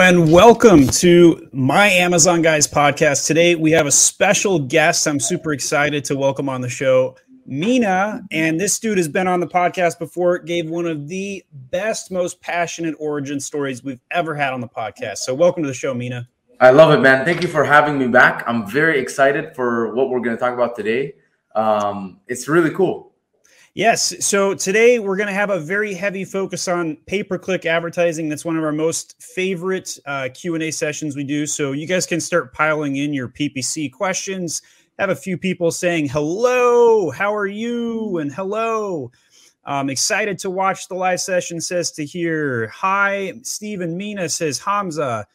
And welcome to my Amazon Guys podcast. Today we have a special guest. I'm super excited to welcome on the show Mina. And this dude has been on the podcast before, gave one of the best, most passionate origin stories we've ever had on the podcast. So, welcome to the show, Mina. I love it, man. Thank you for having me back. I'm very excited for what we're going to talk about today. Um, it's really cool. Yes. So today we're going to have a very heavy focus on pay-per-click advertising. That's one of our most favorite uh, Q and A sessions we do. So you guys can start piling in your PPC questions. Have a few people saying hello, how are you, and hello. I'm excited to watch the live session. Says to hear hi. Stephen Mina says Hamza,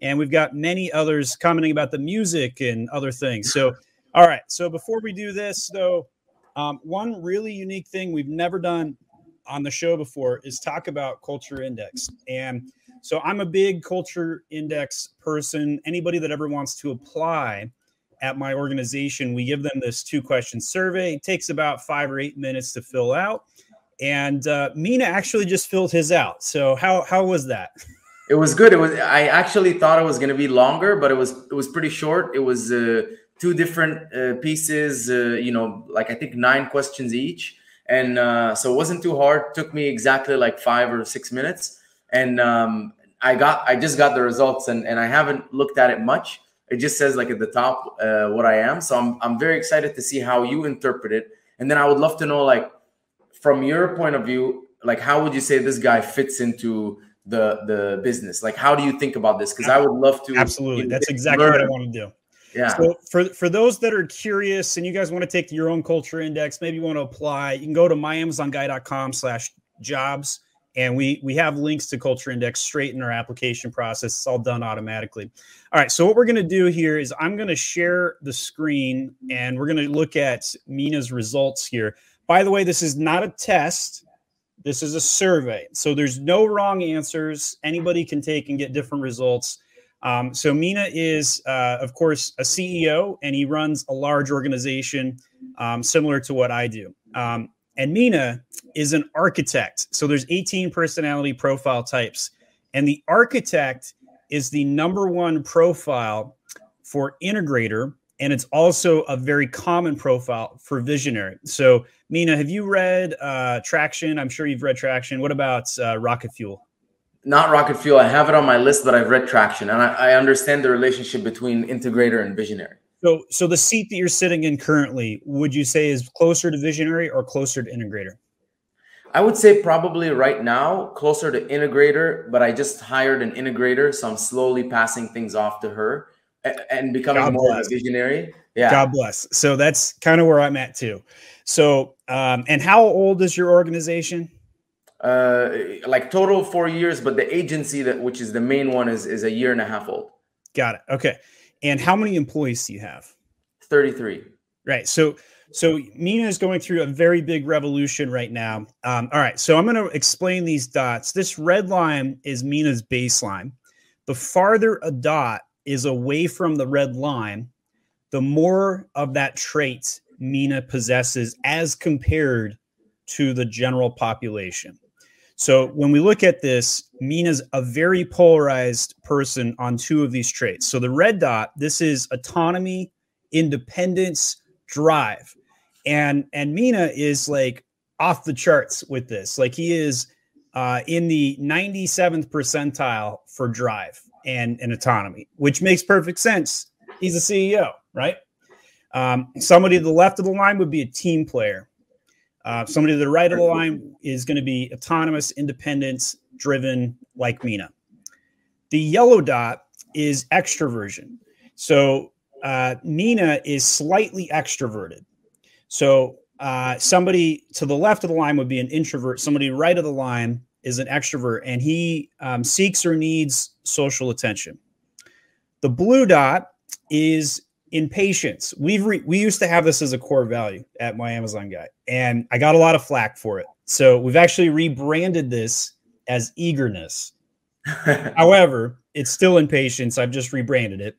and we've got many others commenting about the music and other things. So, all right. So before we do this, though um, one really unique thing we've never done on the show before is talk about culture index. And so I'm a big culture index person. Anybody that ever wants to apply at my organization, we give them this two question survey. It takes about five or eight minutes to fill out. And uh, Mina actually just filled his out. So how how was that? It was good. It was. I actually thought it was going to be longer, but it was it was pretty short. It was. Uh, two different uh, pieces, uh, you know, like I think nine questions each. And uh, so it wasn't too hard. took me exactly like five or six minutes. And um, I got, I just got the results and, and I haven't looked at it much. It just says like at the top uh, what I am. So I'm, I'm very excited to see how you interpret it. And then I would love to know, like, from your point of view, like, how would you say this guy fits into the the business? Like, how do you think about this? Because I would love to. Absolutely, that's exactly learn. what I want to do. Yeah. So for for those that are curious and you guys want to take your own culture index, maybe you want to apply, you can go to myamazonguy.com slash jobs. And we we have links to culture index straight in our application process. It's all done automatically. All right. So what we're gonna do here is I'm gonna share the screen and we're gonna look at Mina's results here. By the way, this is not a test. This is a survey. So there's no wrong answers. Anybody can take and get different results. Um, so Mina is, uh, of course, a CEO, and he runs a large organization um, similar to what I do. Um, and Mina is an architect. So there's 18 personality profile types, and the architect is the number one profile for integrator, and it's also a very common profile for visionary. So Mina, have you read uh, Traction? I'm sure you've read Traction. What about uh, Rocket Fuel? Not rocket fuel. I have it on my list, but I've read traction, and I, I understand the relationship between integrator and visionary. So, so the seat that you're sitting in currently, would you say is closer to visionary or closer to integrator? I would say probably right now closer to integrator, but I just hired an integrator, so I'm slowly passing things off to her and becoming God more bless. visionary. Yeah. God bless. So that's kind of where I'm at too. So, um, and how old is your organization? Uh, like total four years, but the agency that which is the main one is is a year and a half old. Got it. Okay. And how many employees do you have? Thirty three. Right. So so Mina is going through a very big revolution right now. Um, all right. So I'm going to explain these dots. This red line is Mina's baseline. The farther a dot is away from the red line, the more of that trait Mina possesses as compared to the general population. So when we look at this, Mina's a very polarized person on two of these traits. So the red dot, this is autonomy, independence, drive. And and Mina is like off the charts with this. Like he is uh, in the 97th percentile for drive and, and autonomy, which makes perfect sense. He's a CEO, right? Um, somebody to the left of the line would be a team player. Uh, somebody to the right of the line is going to be autonomous, independence driven, like Mina. The yellow dot is extroversion. So uh, Mina is slightly extroverted. So uh, somebody to the left of the line would be an introvert. Somebody right of the line is an extrovert, and he um, seeks or needs social attention. The blue dot is impatience. We've re- we used to have this as a core value at my Amazon guy, and I got a lot of flack for it. So we've actually rebranded this as eagerness. However, it's still impatience. I've just rebranded it.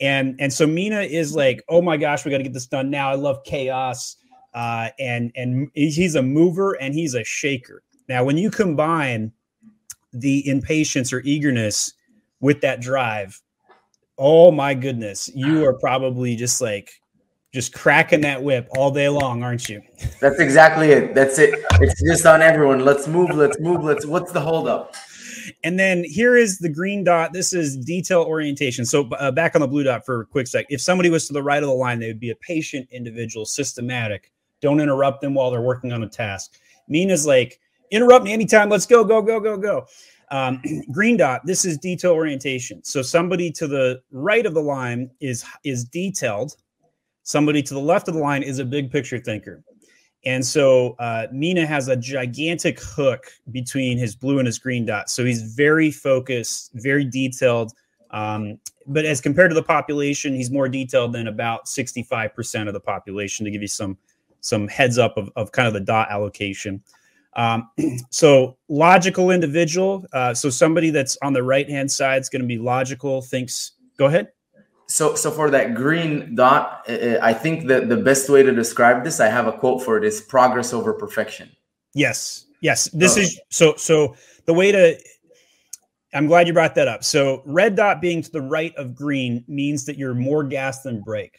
And and so Mina is like, oh my gosh, we got to get this done now. I love chaos. Uh, and and he's a mover and he's a shaker. Now, when you combine the impatience or eagerness with that drive, oh my goodness, you are probably just like just cracking that whip all day long, aren't you? That's exactly it. That's it. It's just on everyone. Let's move. Let's move. Let's. What's the holdup? And then here is the green dot. This is detail orientation. So uh, back on the blue dot for a quick sec. If somebody was to the right of the line, they would be a patient individual, systematic. Don't interrupt them while they're working on a task. Mina is like, interrupt me anytime. Let's go, go, go, go, go. Um, green dot. This is detail orientation. So somebody to the right of the line is is detailed. Somebody to the left of the line is a big picture thinker. And so uh, Mina has a gigantic hook between his blue and his green dot. So he's very focused, very detailed. Um, but as compared to the population, he's more detailed than about 65% of the population to give you some some heads up of, of kind of the dot allocation. Um, so logical individual. Uh, so somebody that's on the right hand side is going to be logical. Thinks. Go ahead. So, so for that green dot, I think that the best way to describe this, I have a quote for it, is progress over perfection. Yes, yes. This is so. So the way to, I'm glad you brought that up. So red dot being to the right of green means that you're more gas than brake.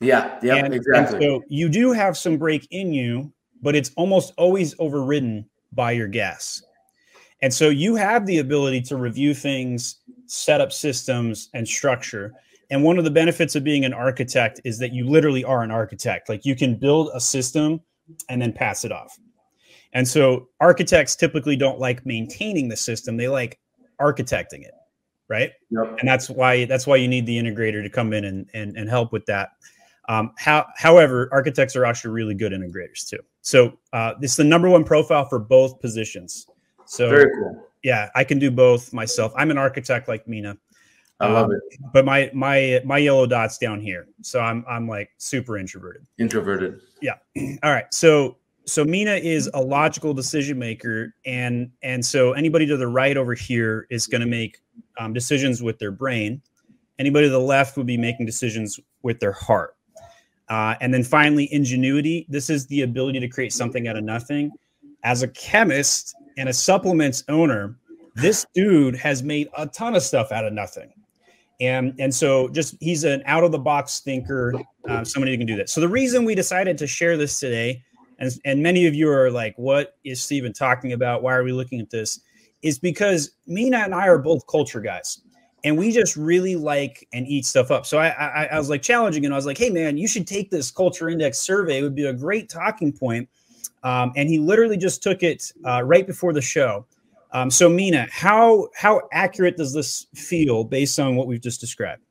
Yeah, yeah, exactly. And so you do have some brake in you, but it's almost always overridden by your guess. And so you have the ability to review things, set up systems, and structure. And one of the benefits of being an architect is that you literally are an architect. Like you can build a system and then pass it off. And so architects typically don't like maintaining the system, they like architecting it. Right. Yep. And that's why that's why you need the integrator to come in and and, and help with that. Um, how, however, architects are actually really good integrators too. So uh, it's the number one profile for both positions. So very cool. Yeah, I can do both myself. I'm an architect like Mina. I love um, it. But my my my yellow dot's down here, so I'm I'm like super introverted. Introverted. Yeah. All right. So so Mina is a logical decision maker, and and so anybody to the right over here is going to make um, decisions with their brain. Anybody to the left would be making decisions with their heart. Uh, and then finally, ingenuity. This is the ability to create something out of nothing. As a chemist and a supplements owner, this dude has made a ton of stuff out of nothing. And and so just he's an out of the box thinker uh, somebody who can do that. So the reason we decided to share this today and, and many of you are like what is steven talking about? Why are we looking at this? is because mina and i are both culture guys and we just really like and eat stuff up so i i, I was like challenging and i was like hey man you should take this culture index survey it would be a great talking point um, and he literally just took it uh, right before the show um, so, Mina, how how accurate does this feel based on what we've just described?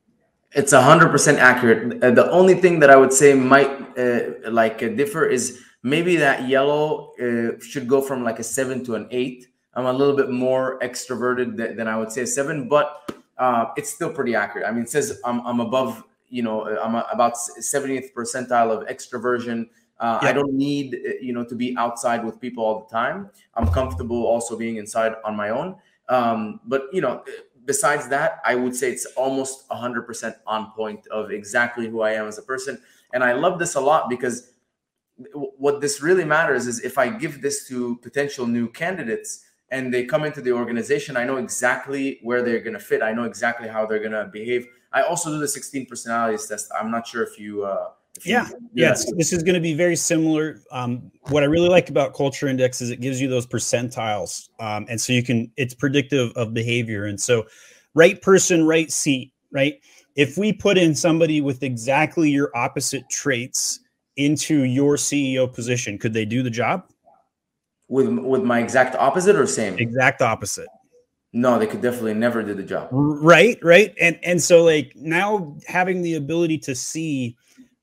It's hundred percent accurate. The only thing that I would say might uh, like differ is maybe that yellow uh, should go from like a seven to an eight. I'm a little bit more extroverted than, than I would say seven, but uh, it's still pretty accurate. I mean, it says I'm, I'm above, you know, I'm about 70th percentile of extroversion. Uh, yeah. I don't need uh, you know to be outside with people all the time. I'm comfortable also being inside on my own. Um, but you know, besides that, I would say it's almost 100% on point of exactly who I am as a person. And I love this a lot because what this really matters is if I give this to potential new candidates and they come into the organization, I know exactly where they're going to fit. I know exactly how they're going to behave. I also do the 16 personalities test. I'm not sure if you uh, yeah, yes, this is going to be very similar. Um, what I really like about Culture Index is it gives you those percentiles, um, and so you can it's predictive of behavior. And so, right person, right seat, right. If we put in somebody with exactly your opposite traits into your CEO position, could they do the job? With with my exact opposite or same? Exact opposite. No, they could definitely never do the job. Right, right, and and so like now having the ability to see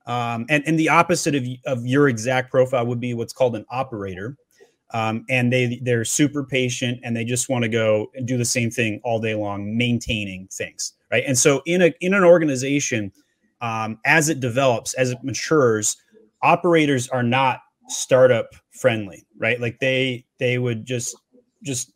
um, and, and the opposite of, of your exact profile would be what's called an operator. Um, and they they're super patient and they just want to go and do the same thing all day long, maintaining things, right? And so in a in an organization, um, as it develops, as it matures, operators are not startup friendly, right? Like they they would just just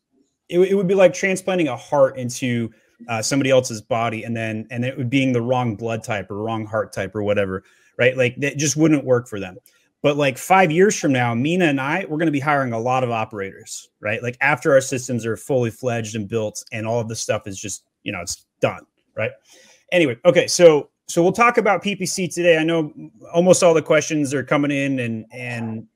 it, it would be like transplanting a heart into uh, somebody else's body and then and it would being the wrong blood type or wrong heart type or whatever right? Like that just wouldn't work for them. But like five years from now, Mina and I, we're going to be hiring a lot of operators, right? Like after our systems are fully fledged and built, and all of this stuff is just, you know, it's done, right? Anyway, okay, so so we'll talk about PPC today. I know almost all the questions are coming in and and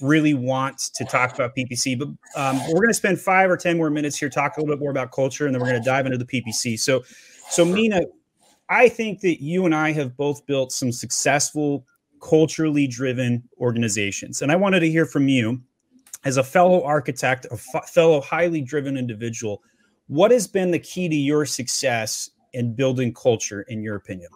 really want to talk about PPC, but um, we're going to spend five or ten more minutes here, talk a little bit more about culture, and then we're going to dive into the PPC. So, so Mina, I think that you and I have both built some successful culturally driven organizations. And I wanted to hear from you as a fellow architect, a f- fellow highly driven individual. What has been the key to your success in building culture, in your opinion?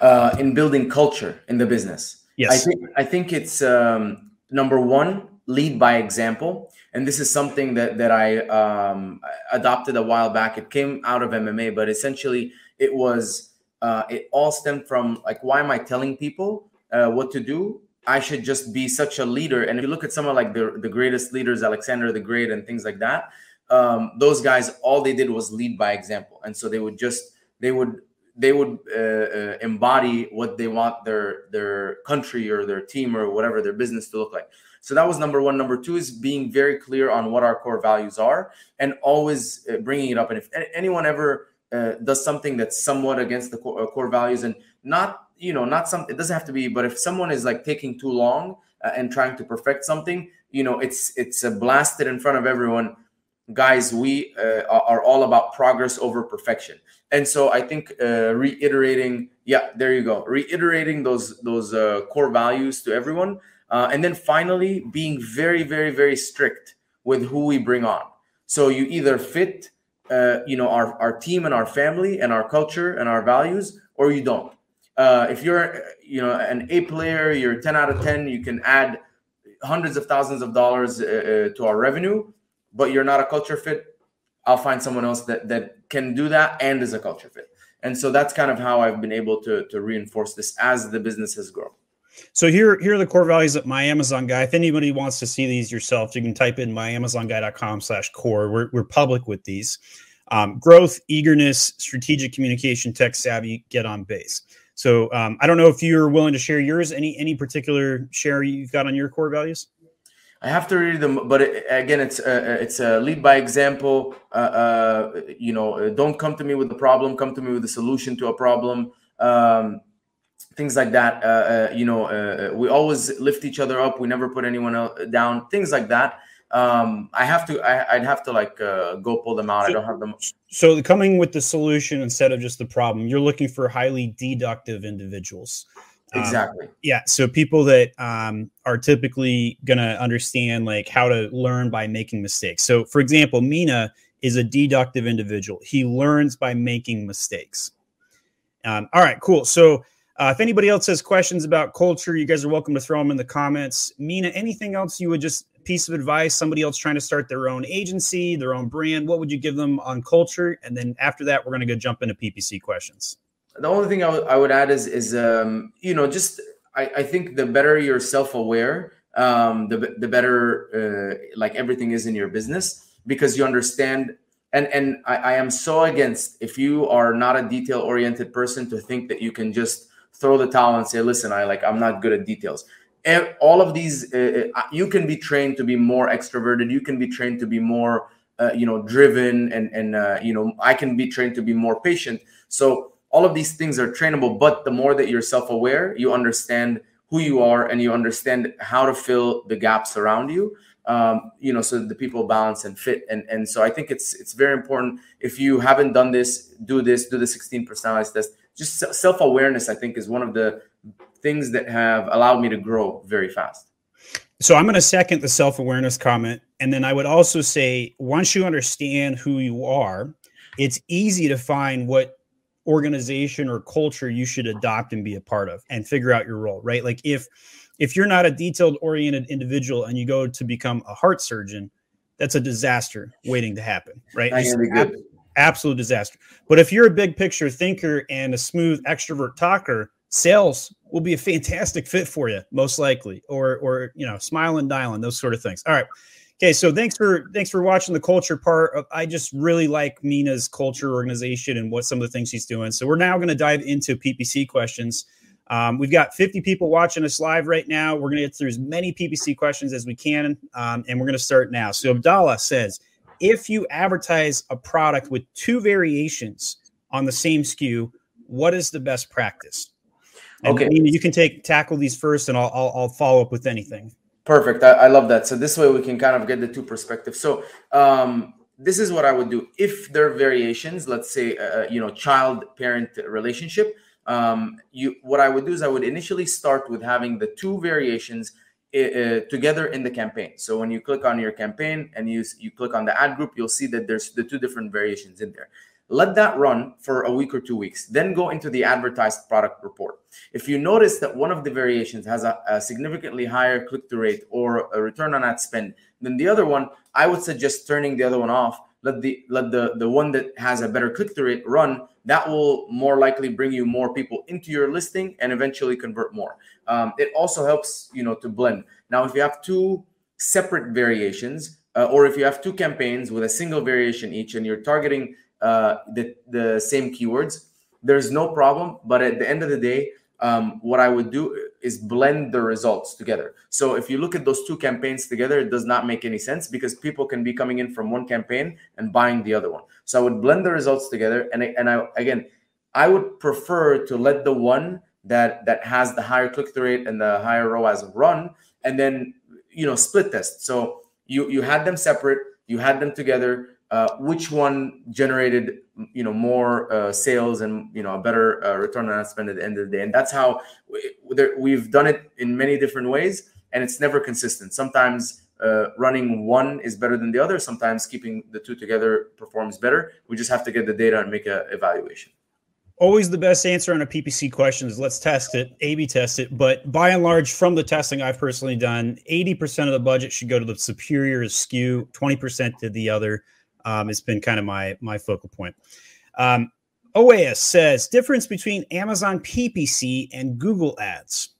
Uh, in building culture in the business. Yes. I think, I think it's um, number one, lead by example. And this is something that, that I um, adopted a while back. It came out of MMA, but essentially it was uh, it all stemmed from like why am I telling people uh, what to do? I should just be such a leader. And if you look at someone like the the greatest leaders, Alexander the Great, and things like that, um, those guys all they did was lead by example, and so they would just they would they would uh, uh, embody what they want their their country or their team or whatever their business to look like. So that was number one. Number two is being very clear on what our core values are and always uh, bringing it up. And if anyone ever uh, does something that's somewhat against the core, uh, core, values and not you know not something it doesn't have to be but if someone is like taking too long uh, and trying to perfect something you know it's it's blasted in front of everyone guys we uh, are all about progress over perfection. And so i think uh, reiterating yeah there you go. Reiterating those those uh, core values to everyone and then finally being very very very strict with who we bring on. So you either fit uh, you know our, our team and our family and our culture and our values or you don't. Uh, if you're you know an a player you're 10 out of 10 you can add hundreds of thousands of dollars uh, uh, to our revenue but you're not a culture fit i'll find someone else that that can do that and is a culture fit and so that's kind of how i've been able to to reinforce this as the business has grown so here, here are the core values of my Amazon guy. If anybody wants to see these yourself, you can type in myamazonguy.com slash core. We're, we're public with these. Um, growth, eagerness, strategic communication, tech savvy, get on base. So um, I don't know if you're willing to share yours. Any any particular share you've got on your core values? I have to read them, but it, again, it's uh, it's a lead by example. Uh, uh, you know, don't come to me with a problem. Come to me with a solution to a problem. Um, things like that. Uh, uh, you know, uh, we always lift each other up. We never put anyone down. Things like that. Um, I have to. I, would have to like uh, go pull them out. So, I don't have them. So coming with the solution instead of just the problem, you're looking for highly deductive individuals. Um, exactly. Um, yeah. So people that um, are typically going to understand like how to learn by making mistakes. So, for example, Mina is a deductive individual. He learns by making mistakes. Um, all right. Cool. So uh, if anybody else has questions about culture, you guys are welcome to throw them in the comments. Mina, anything else you would just piece of advice? Somebody else trying to start their own agency, their own brand, what would you give them on culture? And then after that, we're going to go jump into PPC questions. The only thing I, w- I would add is, is um, you know, just I, I think the better you're self aware, um, the the better uh, like everything is in your business because you understand and and I, I, am so against if you are not a detail oriented person to think that you can just throw the towel and say, listen, I like I'm not good at details. All of these, uh, uh, you can be trained to be more extroverted. You can be trained to be more, uh, you know, driven, and and uh, you know, I can be trained to be more patient. So all of these things are trainable. But the more that you're self-aware, you understand who you are, and you understand how to fill the gaps around you. Um, you know, so the people balance and fit. And and so I think it's it's very important. If you haven't done this, do this. Do the 16 personality test just self awareness, I think, is one of the things that have allowed me to grow very fast. So I'm going to second the self awareness comment. And then I would also say once you understand who you are, it's easy to find what organization or culture you should adopt and be a part of and figure out your role, right? Like if if you're not a detailed oriented individual and you go to become a heart surgeon, that's a disaster waiting to happen, right? Ab- absolute disaster. But if you're a big picture thinker and a smooth extrovert talker, sales will be a fantastic fit for you, most likely, or or you know, smile and dialing, those sort of things. All right. Okay, so thanks for thanks for watching the culture part. I just really like Mina's culture organization and what some of the things she's doing. So we're now going to dive into PPC questions. Um, we've got 50 people watching us live right now. We're going to get through as many PPC questions as we can, um, and we're going to start now. So Abdallah says, if you advertise a product with two variations on the same SKU, what is the best practice? And okay, you can take tackle these first, and I'll, I'll, I'll follow up with anything. Perfect. I, I, love that. So this way we can kind of get the two perspectives. So um, this is what I would do if there are variations. Let's say uh, uh you know child parent relationship. Um, you what I would do is I would initially start with having the two variations uh, together in the campaign. So when you click on your campaign and you you click on the ad group, you'll see that there's the two different variations in there. Let that run for a week or two weeks. Then go into the advertised product report. If you notice that one of the variations has a, a significantly higher click through rate or a return on ad spend than the other one, I would suggest turning the other one off. Let the let the the one that has a better click through rate run. That will more likely bring you more people into your listing and eventually convert more. Um, it also helps you know to blend. Now, if you have two separate variations, uh, or if you have two campaigns with a single variation each, and you're targeting uh, the, the same keywords, there's no problem. But at the end of the day, um, what I would do is blend the results together. So if you look at those two campaigns together, it does not make any sense because people can be coming in from one campaign and buying the other one. So I would blend the results together, and and I again, I would prefer to let the one that that has the higher click through rate and the higher ROAS run, and then you know split test. So you you had them separate, you had them together uh, which one generated you know more uh, sales and you know a better uh, return on ad spend at the end of the day? And that's how we, have done it in many different ways and it's never consistent. Sometimes uh, running one is better than the other. Sometimes keeping the two together performs better. We just have to get the data and make an evaluation. Always the best answer on a ppc question is let's test it a b test it. But by and large from the testing i've personally done 80% of the budget should go to the superior SKU 20% to the other um, it's been kind of my my focal point. Um, OAS says difference between Amazon PPC and Google Ads.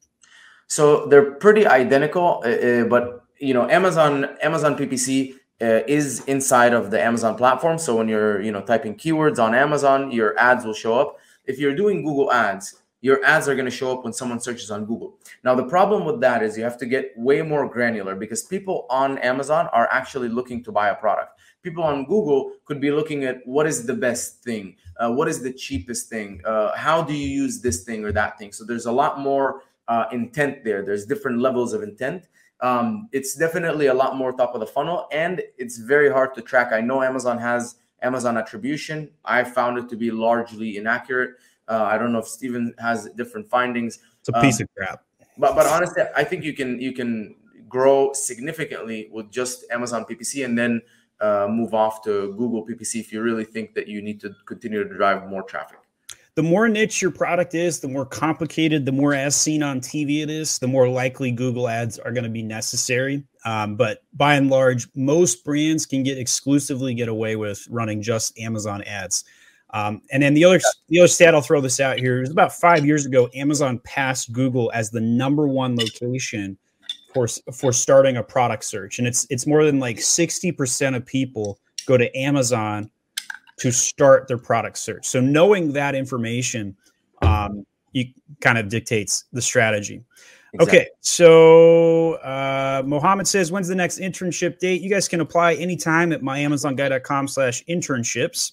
So they're pretty identical, uh, uh but you know Amazon Amazon PPC uh, is inside of the Amazon platform. So when you're you know typing keywords on Amazon, your ads will show up. If you're doing Google Ads, your ads are going to show up when someone searches on Google. Now, the problem with that is you have to get way more granular because people on Amazon are actually looking to buy a product people on Google could be looking at what is the best thing, uh, what is the cheapest thing, uh, how do you use this thing or that thing. So there's a lot more uh, intent there. There's different levels of intent. Um, it's definitely a lot more top of the funnel, and it's very hard to track. I know Amazon has Amazon attribution. I found it to be largely inaccurate. Uh, I don't know if Steven has different findings. It's a piece um, of crap. But but honestly, I think you can you can grow significantly with just Amazon PPC, and then uh, move off to Google PPC if you really think that you need to continue to drive more traffic. The more niche your product is, the more complicated, the more as seen on TV it is, the more likely Google ads are going to be necessary. Um, but by and large, most brands can get exclusively get away with running just Amazon ads. Um, and then the other the other stat I'll throw this out here is about five years ago, Amazon passed Google as the number one location for for starting a product search, and it's it's more than like sixty percent of people go to Amazon to start their product search. So knowing that information, um, you kind of dictates the strategy. Exactly. Okay, so uh, Mohammed says, "When's the next internship date?" You guys can apply anytime at myamazonguy.com slash internships.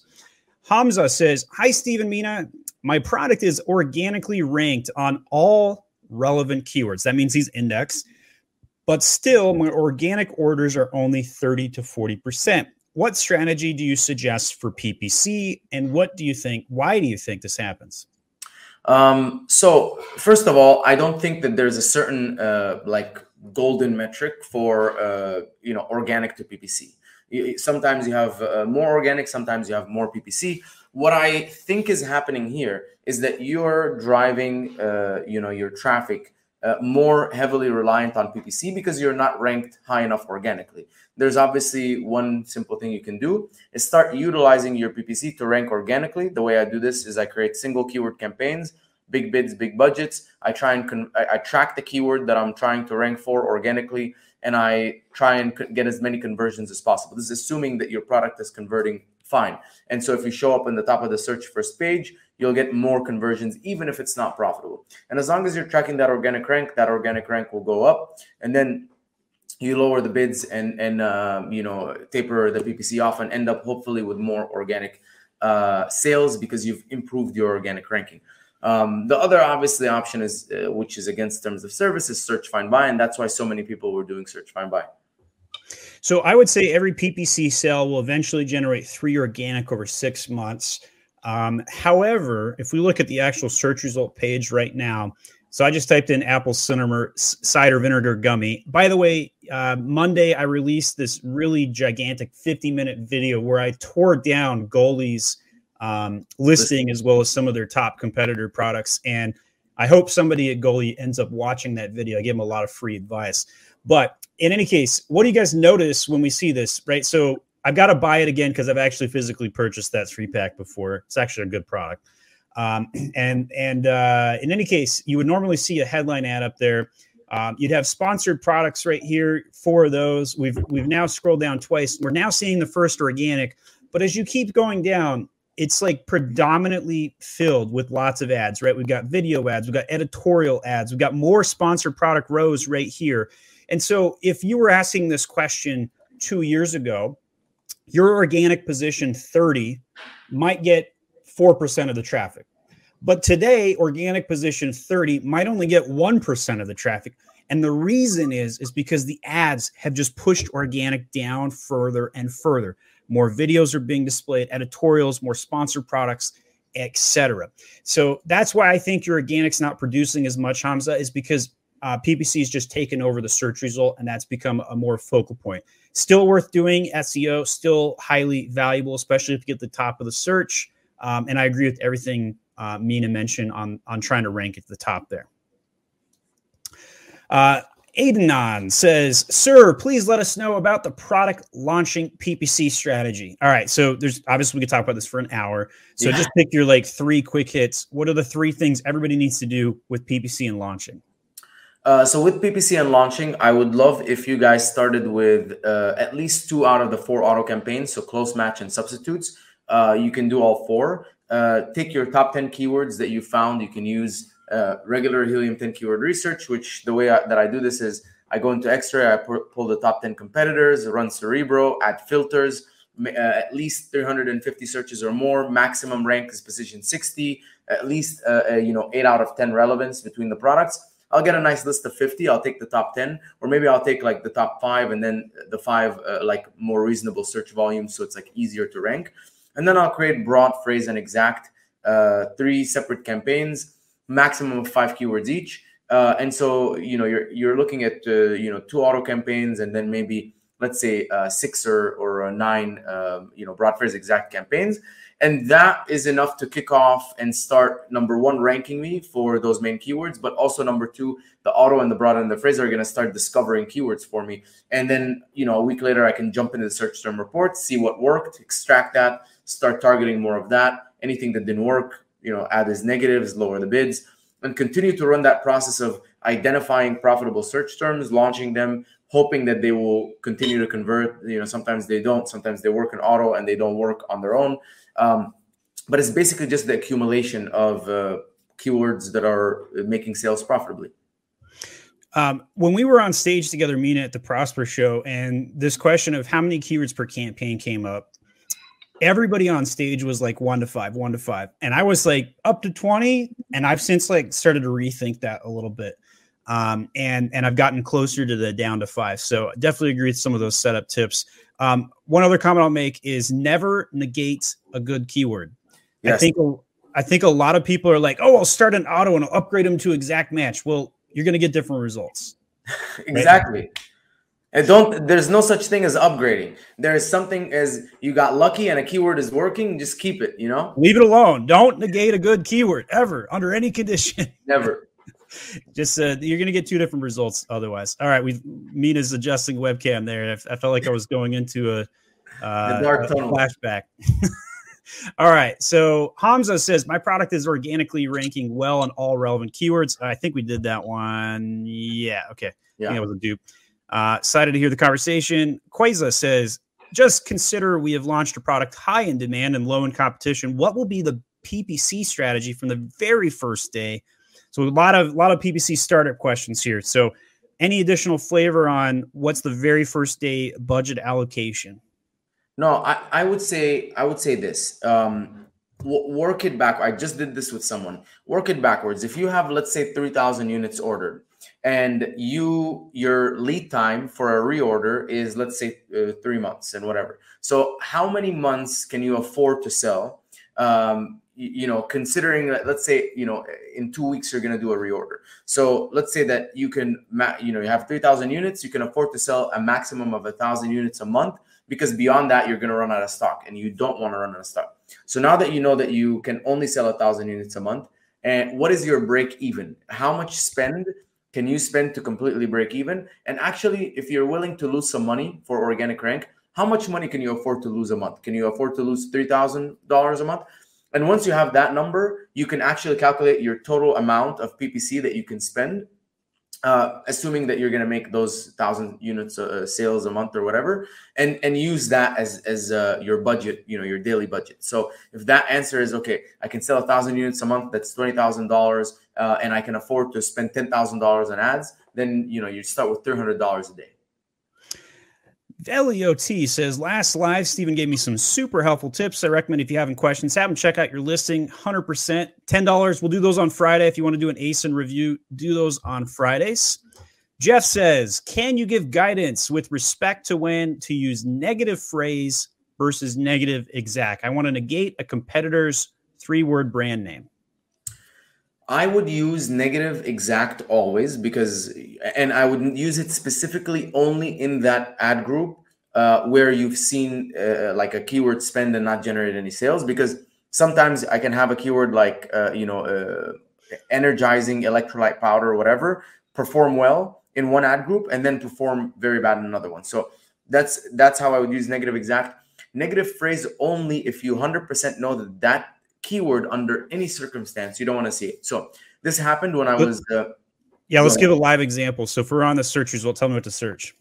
Hamza says, "Hi, Stephen Mina. My product is organically ranked on all relevant keywords. That means he's indexed but still my organic orders are only 30 to 40%. What strategy do you suggest for PPC and what do you think why do you think this happens? Um, so first of all, I don't think that there's a certain uh, like golden metric for uh, you know organic to PPC. Sometimes you have uh, more organic, sometimes you have more PPC. What I think is happening here is that you're driving uh, you know your traffic uh, more heavily reliant on PPC because you're not ranked high enough organically. There's obviously one simple thing you can do is start utilizing your PPC to rank organically. The way I do this is I create single keyword campaigns, big bids, big budgets. I try and con- I, I track the keyword that I'm trying to rank for organically, and I try and get as many conversions as possible. This is assuming that your product is converting fine. And so if you show up in the top of the search first page, you'll get more conversions, even if it's not profitable. And as long as you're tracking that organic rank, that organic rank will go up. And then you lower the bids and and uh, you know taper the PPC off and end up hopefully with more organic uh, sales because you've improved your organic ranking. Um, the other obviously option is uh, which is against terms of service is search find buy, and that's why so many people were doing search find buy. So I would say every PPC sale will eventually generate three organic over six months. Um, however, if we look at the actual search result page right now, so I just typed in apple cinnamon cider vinegar gummy. By the way, uh, Monday I released this really gigantic 50 minute video where I tore down Goli's um, listing as well as some of their top competitor products. And I hope somebody at Goli ends up watching that video. I gave them a lot of free advice. But in any case, what do you guys notice when we see this? Right. So I've got to buy it again because I've actually physically purchased that three pack before. It's actually a good product. Um, and and uh, in any case, you would normally see a headline ad up there. Um, you'd have sponsored products right here. Four of those. We've we've now scrolled down twice. We're now seeing the first organic. But as you keep going down, it's like predominantly filled with lots of ads. Right? We've got video ads. We've got editorial ads. We've got more sponsored product rows right here. And so, if you were asking this question two years ago, your organic position 30 might get 4% of the traffic. But today, organic position 30 might only get 1% of the traffic. And the reason is is because the ads have just pushed organic down further and further. More videos are being displayed, editorials, more sponsored products, etc. So that's why I think your organic's not producing as much, Hamza, is because uh, PPC has just taken over the search result, and that's become a more focal point. Still worth doing SEO, still highly valuable, especially if you get the top of the search. Um, and I agree with everything uh, Mina mentioned on on trying to rank at the top there. Uh, Aidenon says, Sir, please let us know about the product launching PPC strategy. All right. So there's obviously we could talk about this for an hour. So yeah. just pick your like three quick hits. What are the three things everybody needs to do with PPC and launching? Uh, so with PPC and launching, I would love if you guys started with uh, at least two out of the four auto campaigns, so close match and substitutes. Uh, you can do all four. Uh, take your top 10 keywords that you found. You can use uh, regular Helium 10 keyword research, which the way I, that I do this is I go into X-ray, I pull the top 10 competitors, run Cerebro, add filters, at least 350 searches or more. Maximum rank is position 60, at least you know eight out of 10 relevance between the products. I'll get a nice list of 50. I'll take the top 10, or maybe I'll take like the top five and then the five uh, like more reasonable search volume, so it's like easier to rank. And then I'll create broad, phrase, and exact uh, three separate campaigns, maximum of five keywords each. Uh, and so you know you're you're looking at uh, you know two auto campaigns and then maybe let's say uh, six or or nine um, you know broad phrase exact campaigns and that is enough to kick off and start number one ranking me for those main keywords but also number two the auto and the broad and the phrase are going to start discovering keywords for me. And then you know a week later i can jump into the search term report see what worked extract that start targeting more of that. Anything that didn't work you know add as negatives lower the bids and continue to run that process of identifying profitable search terms launching them hoping that they will continue to convert. You know sometimes they don't sometimes they work in auto and they don't work on their own um, but it's basically just the accumulation of uh, keywords that are making sales profitably. Um, when we were on stage together, Mina at the Prosper Show, and this question of how many keywords per campaign came up, everybody on stage was like one to five, one to five, and I was like up to twenty. And I've since like started to rethink that a little bit, um, and and I've gotten closer to the down to five. So I definitely agree with some of those setup tips. Um, one other comment I'll make is never negate a good keyword. Yes. I think I think a lot of people are like, "Oh, I'll start an auto and I'll upgrade them to exact match." Well, you're going to get different results. exactly. Right? And don't there's no such thing as upgrading. There is something as you got lucky and a keyword is working, just keep it, you know? Leave it alone. Don't negate a good keyword ever under any condition. Never. Just uh, you're gonna get two different results otherwise. All right, we Mina's adjusting webcam there. I, I, felt like I was going into a, uh, a flashback. all right, so Hamza says my product is organically ranking well on all relevant keywords. I think we did that one. Yeah, okay. Yeah, that was a dupe. Uh, excited to hear the conversation. Quasar says just consider we have launched a product high in demand and low in competition. What will be the PPC strategy from the very first day? So a lot of a lot of PPC startup questions here. So any additional flavor on what's the very first day budget allocation? No, I, I would say I would say this. Um, work it back. I just did this with someone. Work it backwards. If you have, let's say, three thousand units ordered, and you your lead time for a reorder is, let's say, uh, three months and whatever. So, how many months can you afford to sell? Um, you know considering let's say you know in two weeks you're going to do a reorder. So let's say that you can you know you have 3000 units you can afford to sell a maximum of a thousand units a month because beyond that you're going to run out of stock and you don't want to run out of stock. So now that you know that you can only sell a thousand units a month and what is your break even? How much spend can you spend to completely break even? And actually if you're willing to lose some money for organic rank how much money can you afford to lose a month? Can you afford to lose $3000 a month and once you have that number, you can actually calculate your total amount of PPC that you can spend, uh, assuming that you're going to make those thousand units uh, sales a month or whatever, and and use that as as uh, your budget, you know, your daily budget. So if that answer is okay, I can sell a thousand units a month. That's twenty thousand uh, dollars, and I can afford to spend ten thousand dollars on ads. Then you know you start with three hundred dollars a day. LEOT says, last live, Stephen gave me some super helpful tips. I recommend if you have any questions, have them check out your listing 100%. $10. We'll do those on Friday. If you want to do an ASIN review, do those on Fridays. Jeff says, can you give guidance with respect to when to use negative phrase versus negative exact? I want to negate a competitor's three word brand name. I would use negative exact always because, and I would use it specifically only in that ad group uh, where you've seen uh, like a keyword spend and not generate any sales. Because sometimes I can have a keyword like, uh, you know, uh, energizing electrolyte powder or whatever perform well in one ad group and then perform very bad in another one. So that's that's how I would use negative exact. Negative phrase only if you 100% know that that keyword under any circumstance. You don't want to see it. So this happened when I was. Uh, yeah, let's give a live example. So if we're on the search result, tell me what to search.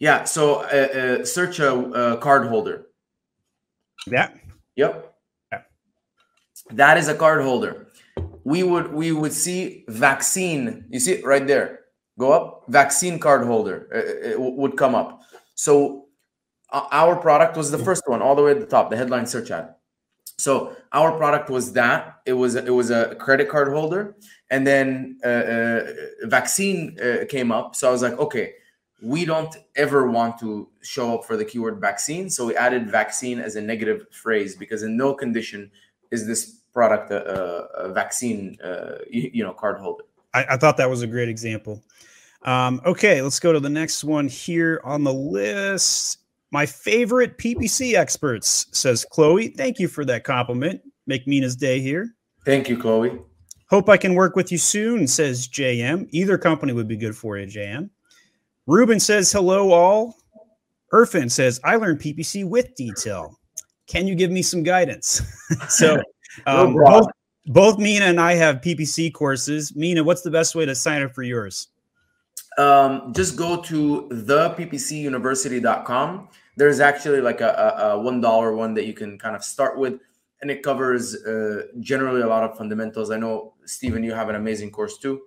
Yeah, so uh, uh, search a, a, card holder. Yeah. Yep. Yeah. That is a card holder. We would we would see vaccine. You see it right there. Go up. Vaccine card holder uh, it would come up. So uh, our product was the first one, all the way at the top, the headline search ad. So our product was that it was it was a credit card holder, and then uh, uh, vaccine uh, came up. So I was like, okay, we don't ever want to show up for the keyword vaccine, so we added vaccine as a negative phrase because in no condition is this product a, a, vaccine, uh, you, you, know, card holder. I, I, thought that was a great example. Um, okay, let's go to the next one here on the list. My favorite PPC experts, says Chloe. Thank you for that compliment. Make Mina's day here. Thank you, Chloe. Hope I can work with you soon, says JM. Either company would be good for you, JM. Ruben says, hello, all. Irfan says, I learned PPC with detail. Can you give me some guidance? so, um, both, both Mina and I have PPC courses. Mina, what's the best way to sign up for yours? Um, just go to theppcuniversity.com there's actually like a, a, one dollar one that you can kind of start with and it covers uh, generally a lot of fundamentals. I know stephen you have an amazing course too.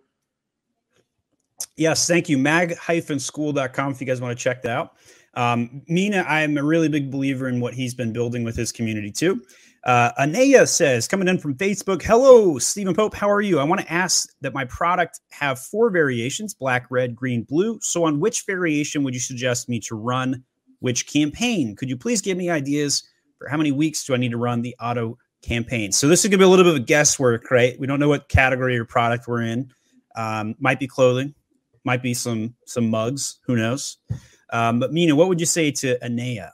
Yes thank you. mag-school.com if you guys want to check that out. Um, mina i'm a really big believer in what he's been building with his community too. Uh, Anaya says, coming in from Facebook, hello, Stephen Pope, how are you? I want to ask that my product have four variations, black, red, green, blue. So on which variation would you suggest me to run which campaign? Could you please give me ideas for how many weeks do I need to run the auto campaign? So this is going to be a little bit of guesswork, right? We don't know what category or product we're in. Um, might be clothing, might be some some mugs. Who knows? Um, but Mina, what would you say to Anaya?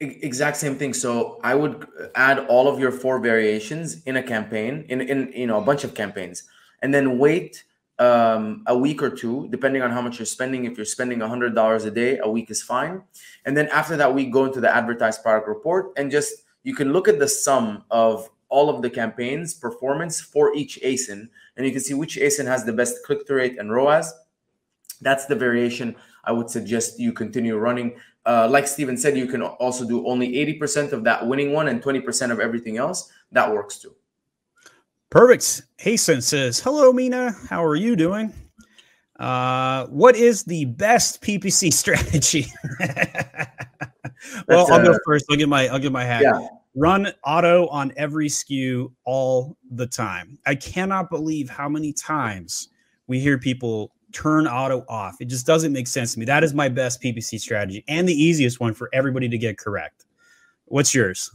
Exact same thing. So I would add all of your four variations in a campaign, in in you know a bunch of campaigns, and then wait um, a week or two, depending on how much you're spending. If you're spending $100 a day, a week is fine. And then after that week, go into the advertised product report and just you can look at the sum of all of the campaigns performance for each ASIN, and you can see which ASIN has the best click through rate and ROAS. That's the variation I would suggest you continue running. uh, like Steven said, you can also do only 80% of that winning one and 20% of everything else. That works too. Perfect. Hasten says, Hello, Mina. How are you doing? Uh, what is the best PPC strategy? well, I'll go first. I'll get my I'll get my hat. Yeah. Run auto on every SKU all the time. I cannot believe how many times we hear people turn auto off. It just doesn't make sense to me. That is my best PPC strategy and the easiest one for everybody to get correct. What's yours?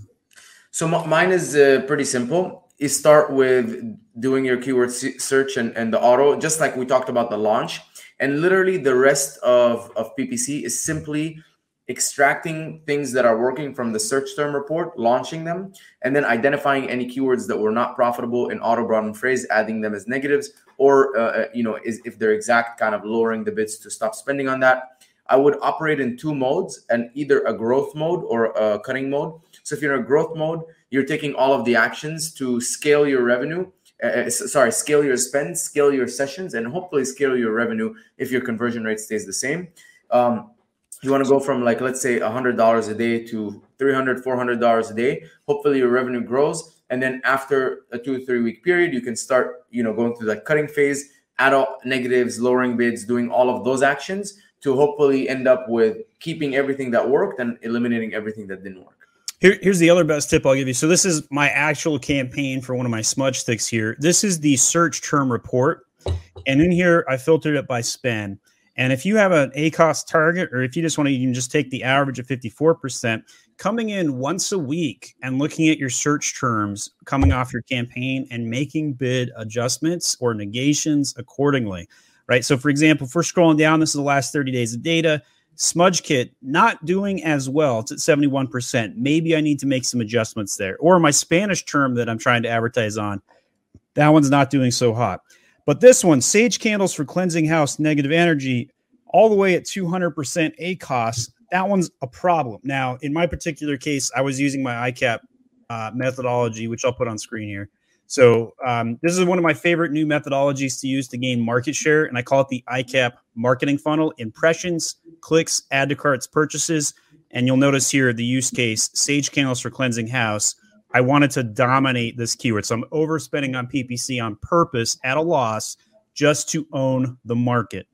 So m- mine is uh, pretty simple. You start with doing your keyword search and, and the auto, just like we talked about the launch. And literally the rest of, of PPC is simply extracting things that are working from the search term report, launching them, and then identifying any keywords that were not profitable in auto broaden phrase, adding them as negatives, or uh, uh, you know, is if they're exact, kind of lowering the bids to stop spending on that. I would operate in two modes, and either a growth mode or a cutting mode. So if you're in a growth mode, you're taking all of the actions to scale your revenue. Uh, uh sorry, scale your spend, scale your sessions, and hopefully scale your revenue if your conversion rate stays the same. Um, you want to go from like let's say $100 a day to $300 $400 a day hopefully your revenue grows and then after a two three week period you can start you know going through that cutting phase add up negatives lowering bids doing all of those actions to hopefully end up with keeping everything that worked and eliminating everything that didn't work here, here's the other best tip I'll give you. So this is my actual campaign for one of my smudge sticks here. This is the search term report. And in here, I filtered it by spend. And if you have an ACOS target, or if you just want to you can just take the average of 54%, coming in once a week and looking at your search terms coming off your campaign and making bid adjustments or negations accordingly, right? So, for example, if we're scrolling down, this is the last 30 days of data. Smudge Kit not doing as well. It's at 71%. Maybe I need to make some adjustments there. Or my Spanish term that I'm trying to advertise on, that one's not doing so hot. But this one, Sage Candles for Cleansing House Negative Energy, all the way at 200% ACOS, that one's a problem. Now, in my particular case, I was using my ICAP uh, methodology, which I'll put on screen here. So um, this is one of my favorite new methodologies to use to gain market share, and I call it the ICAP marketing funnel: impressions, clicks, add to carts, purchases. And you'll notice here the use case: Sage Candles for Cleansing House I wanted to dominate this keyword. So I'm overspending on PPC on purpose at a loss just to own the market.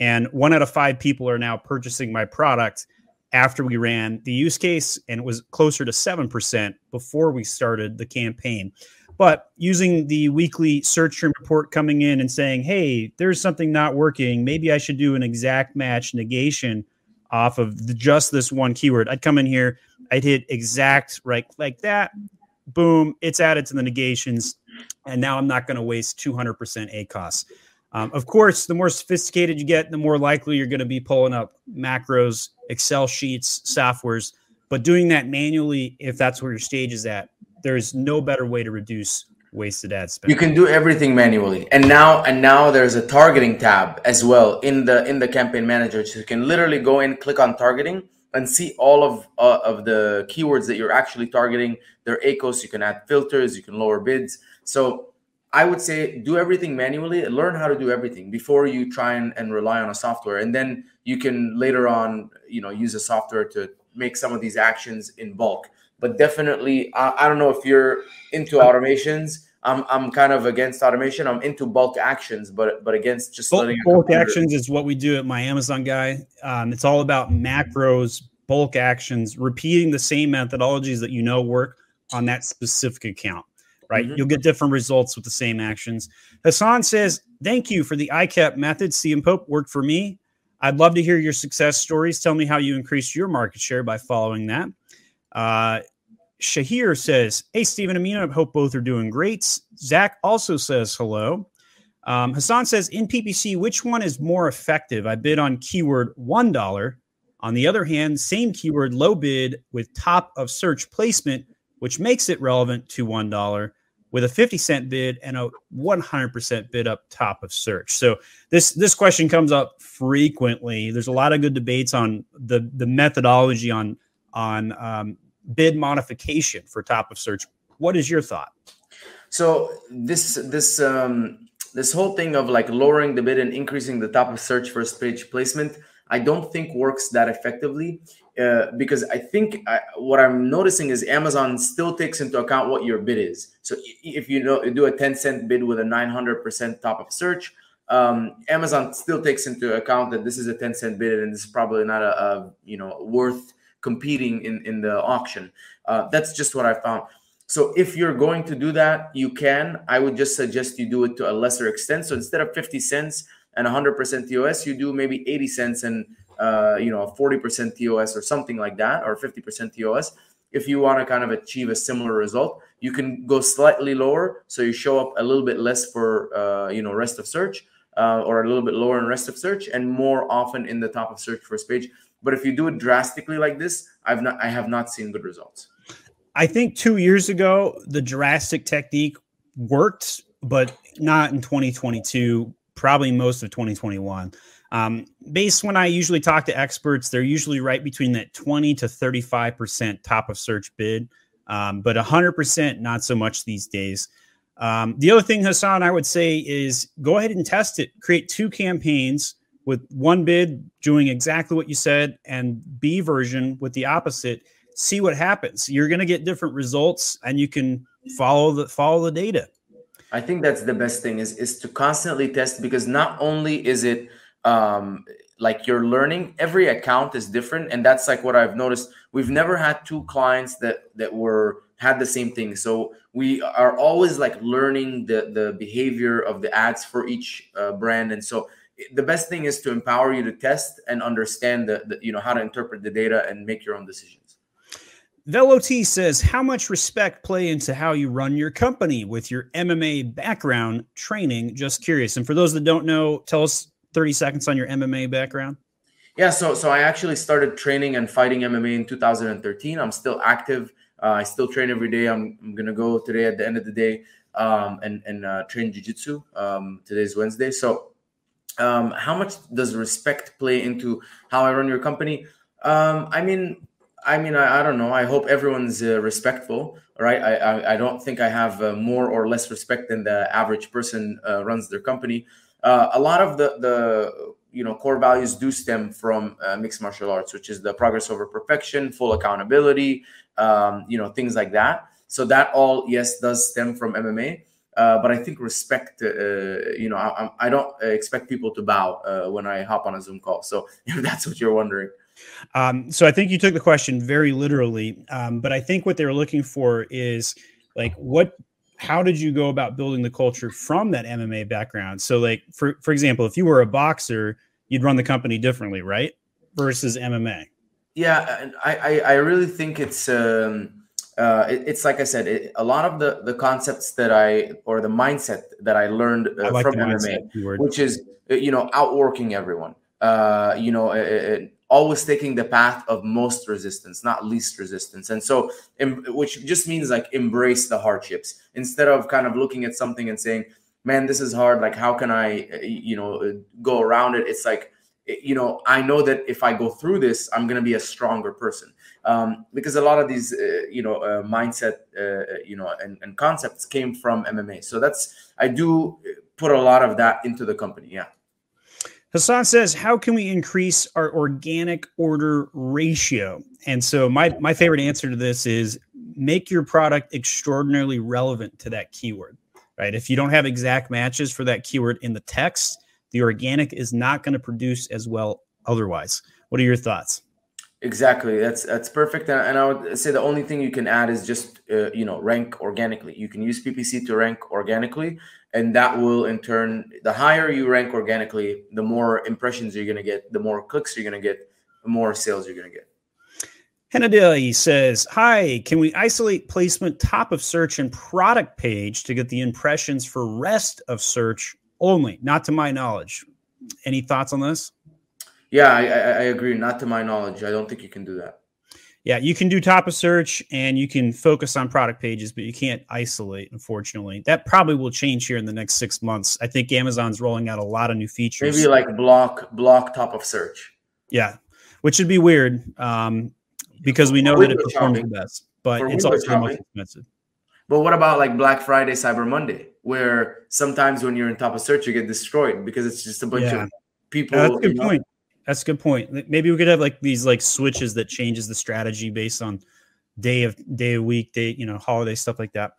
And one out of five people are now purchasing my product after we ran the use case, and it was closer to 7% before we started the campaign. But using the weekly search term report coming in and saying, hey, there's something not working. Maybe I should do an exact match negation off of the, just this one keyword. I'd come in here, I'd hit exact right like that, boom, it's added to the negations. And now I'm not going to waste 200% ACOS. Um, of course, the more sophisticated you get, the more likely you're going to be pulling up macros, Excel sheets, softwares. But doing that manually, if that's where your stage is at, there is no better way to reduce wasted ad spend. You can do everything manually, and now and now there's a targeting tab as well in the in the campaign manager. So you can literally go in, click on targeting, and see all of uh, of the keywords that you're actually targeting. Their ACOS, you can add filters, you can lower bids. So I would say do everything manually. Learn how to do everything before you try and, and rely on a software, and then you can later on, you know, use a software to make some of these actions in bulk. But definitely, I, I don't know if you're into automations I'm I'm kind of against automation. I'm into bulk actions, but but against just bulk, bulk actions is what we do at my Amazon guy. Um, it's all about macros, bulk actions, repeating the same methodologies that you know work on that specific account. Right, mm-hmm. you'll get different results with the same actions. Hassan says, "Thank you for the ICAP method. CM Pope worked for me. I'd love to hear your success stories. Tell me how you increased your market share by following that." Uh, Shahir says, Hey, Steven Amina, hope both are doing great. Zach also says hello. Um, Hassan says, In PPC, which one is more effective? I bid on keyword $1. On the other hand, same keyword, low bid with top of search placement, which makes it relevant to $1 with a 50 cent bid and a 100% bid up top of search. So this this question comes up frequently. There's a lot of good debates on the the methodology on on um, bid modification for top of search. What is your thought? So this this um, this whole thing of like lowering the bid and increasing the top of search first page placement, I don't think works that effectively uh, because I think I, what I'm noticing is Amazon still takes into account what your bid is. So if you know do a 10 cent bid with a 900% top of search, um, Amazon still takes into account that this is a 10 cent bid and this is probably not a, a you know worth competing in in the auction. Uh, that's just what I found. So if you're going to do that, you can. I would just suggest you do it to a lesser extent. So instead of 50 cents and 100% TOS, you do maybe 80 cents and uh, you know 40% TOS or something like that, or 50% TOS. If you want to kind of achieve a similar result, you can go slightly lower, so you show up a little bit less for uh, you know rest of search, uh, or a little bit lower in rest of search, and more often in the top of search first page. But if you do it drastically like this, I've not I have not seen good results. I think two years ago, the drastic technique worked, but not in 2022, probably most of 2021. Um, based when I usually talk to experts, they're usually right between that 20 to 35% top of search bid, um, but 100% not so much these days. Um, the other thing, Hassan, I would say is go ahead and test it. Create two campaigns with one bid doing exactly what you said and B version with the opposite see what happens. You're going to get different results, and you can follow the follow the data. I think that's the best thing is is to constantly test because not only is it um, like you're learning, every account is different, and that's like what I've noticed. We've never had two clients that that were had the same thing, so we are always like learning the the behavior of the ads for each uh, brand, and so the best thing is to empower you to test and understand the, the you know how to interpret the data and make your own decisions. Velot says, How much respect play into how you run your company with your MMA background training? Just curious. And for those that don't know, tell us 30 seconds on your MMA background. Yeah, so so I actually started training and fighting MMA in 2013. I'm still active. Uh, I still train every day. I'm, I'm gonna go today at the end of the day um, and and uh, train jiu-jitsu. Um, today's Wednesday. So, um, how much does respect play into how I run your company? Um, I mean, I mean, I, I, don't know. I hope everyone's uh, respectful, right? I, I, I don't think I have uh, more or less respect than the average person uh, runs their company. Uh, a lot of the the you know core values do stem from uh, mixed martial arts, which is the progress over perfection, full accountability, um, you know things like that. So that all yes does stem from MMA. Uh, but I think respect, you know, I, I, don't expect people to bow when I hop on a Zoom call. So if that's what you're wondering. Um, so I think you took the question very literally, um, but I think what they're looking for is like what how did you go about building the culture from that MMA background? So like for for example, if you were a boxer, you'd run the company differently, right? Versus MMA. Yeah, I I, I really think it's um uh, it, it's like I said, it, a lot of the the concepts that I or the mindset that I learned uh, I like from MMA, which is uh, you know outworking everyone. Uh, you know, it, always taking the path of most resistance, not least resistance. And so, which just means like embrace the hardships instead of kind of looking at something and saying, man, this is hard. Like, how can I, you know, go around it? It's like, you know, I know that if I go through this, I'm going to be a stronger person. Um, because a lot of these, uh, you know, uh, mindset, uh, you know, and, and concepts came from MMA. So that's, I do put a lot of that into the company. Yeah. Hassan says, "How can we increase our organic order ratio?" And so my my favorite answer to this is make your product extraordinarily relevant to that keyword. Right? If you don't have exact matches for that keyword in the text, the organic is not going to produce as well otherwise. What are your thoughts? Exactly. That's that's perfect. And I would say the only thing you can add is just uh, you know rank organically. You can use PPC to rank organically, and that will in turn the higher you rank organically the more impressions you're to get the more clicks you're to get the more sales you're to get Hennedy says, Hi, can we isolate placement top of search and product page to get the impressions for rest of search only? Not to my knowledge. Any thoughts on this? Yeah, I, I agree. Not to my knowledge. I don't think you can do that yeah, you can do top of search and you can focus on product pages, but you can't isolate, unfortunately. That probably will change here in the next six months. I think Amazon's rolling out a lot of new features. Maybe like block block top of search. Yeah, which would be weird um, because we know that it performs shopping. the best, but For it's also shopping. most expensive. But what about like Black Friday, Cyber Monday, where sometimes when you're in top of search, you get destroyed because it's just a bunch yeah. of people. Yeah, that's a good point. That's a good point. Maybe we could have like these like switches that changes the strategy based on day of day of week, day, you know, holiday stuff like that.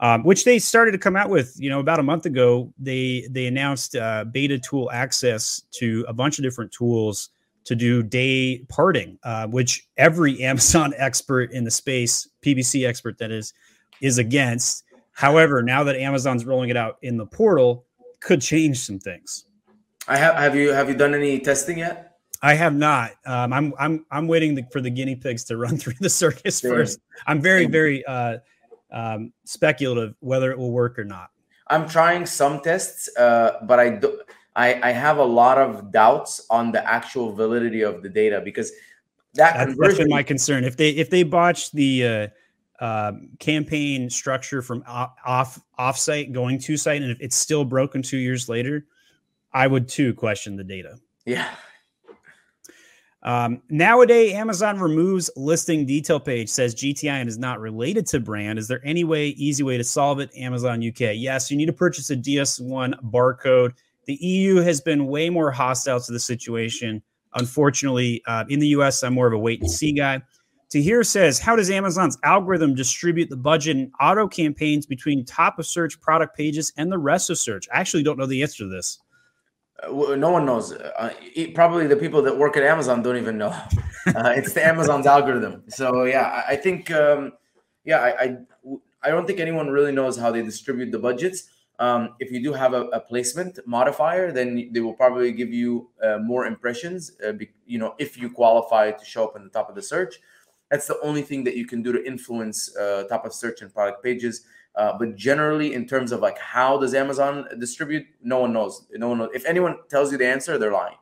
Um, which they started to come out with, you know, about a month ago. They they announced uh, beta tool access to a bunch of different tools to do day parting, uh, which every Amazon expert in the space, PPC expert that is, is against. However, now that Amazon's rolling it out in the portal, could change some things. I have. Have you have you done any testing yet? I have not. Um, I'm I'm I'm waiting for the guinea pigs to run through the circus first. I'm very very uh, um, speculative whether it will work or not. I'm trying some tests, uh, but I do. I, I have a lot of doubts on the actual validity of the data because that that's, that's been my concern. If they if they botch the uh, uh, campaign structure from off off site going to site, and if it's still broken two years later, I would too question the data. Yeah. Um, nowadays, Amazon removes listing detail page, says GTIN is not related to brand. Is there any way, easy way to solve it? Amazon UK. Yes, you need to purchase a GS1 barcode. The EU has been way more hostile to the situation. Unfortunately, uh, in the US, I'm more of a wait and see guy. Tahir says, How does Amazon's algorithm distribute the budget and auto campaigns between top of search product pages and the rest of search? I actually don't know the answer to this. No one knows. Uh, probably the people that work at Amazon don't even know. Uh, it's the Amazon's algorithm. So yeah, I, I think um, yeah, I, I, I don't think anyone really knows how they distribute the budgets. Um, if you do have a, a, placement modifier, then they will probably give you uh, more impressions. Uh, be, you know, if you qualify to show up in the top of the search, that's the only thing that you can do to influence uh, top of search and product pages. Uh, but generally, in terms of like how does Amazon distribute, no one knows. No one knows. If anyone tells you the answer, they're lying.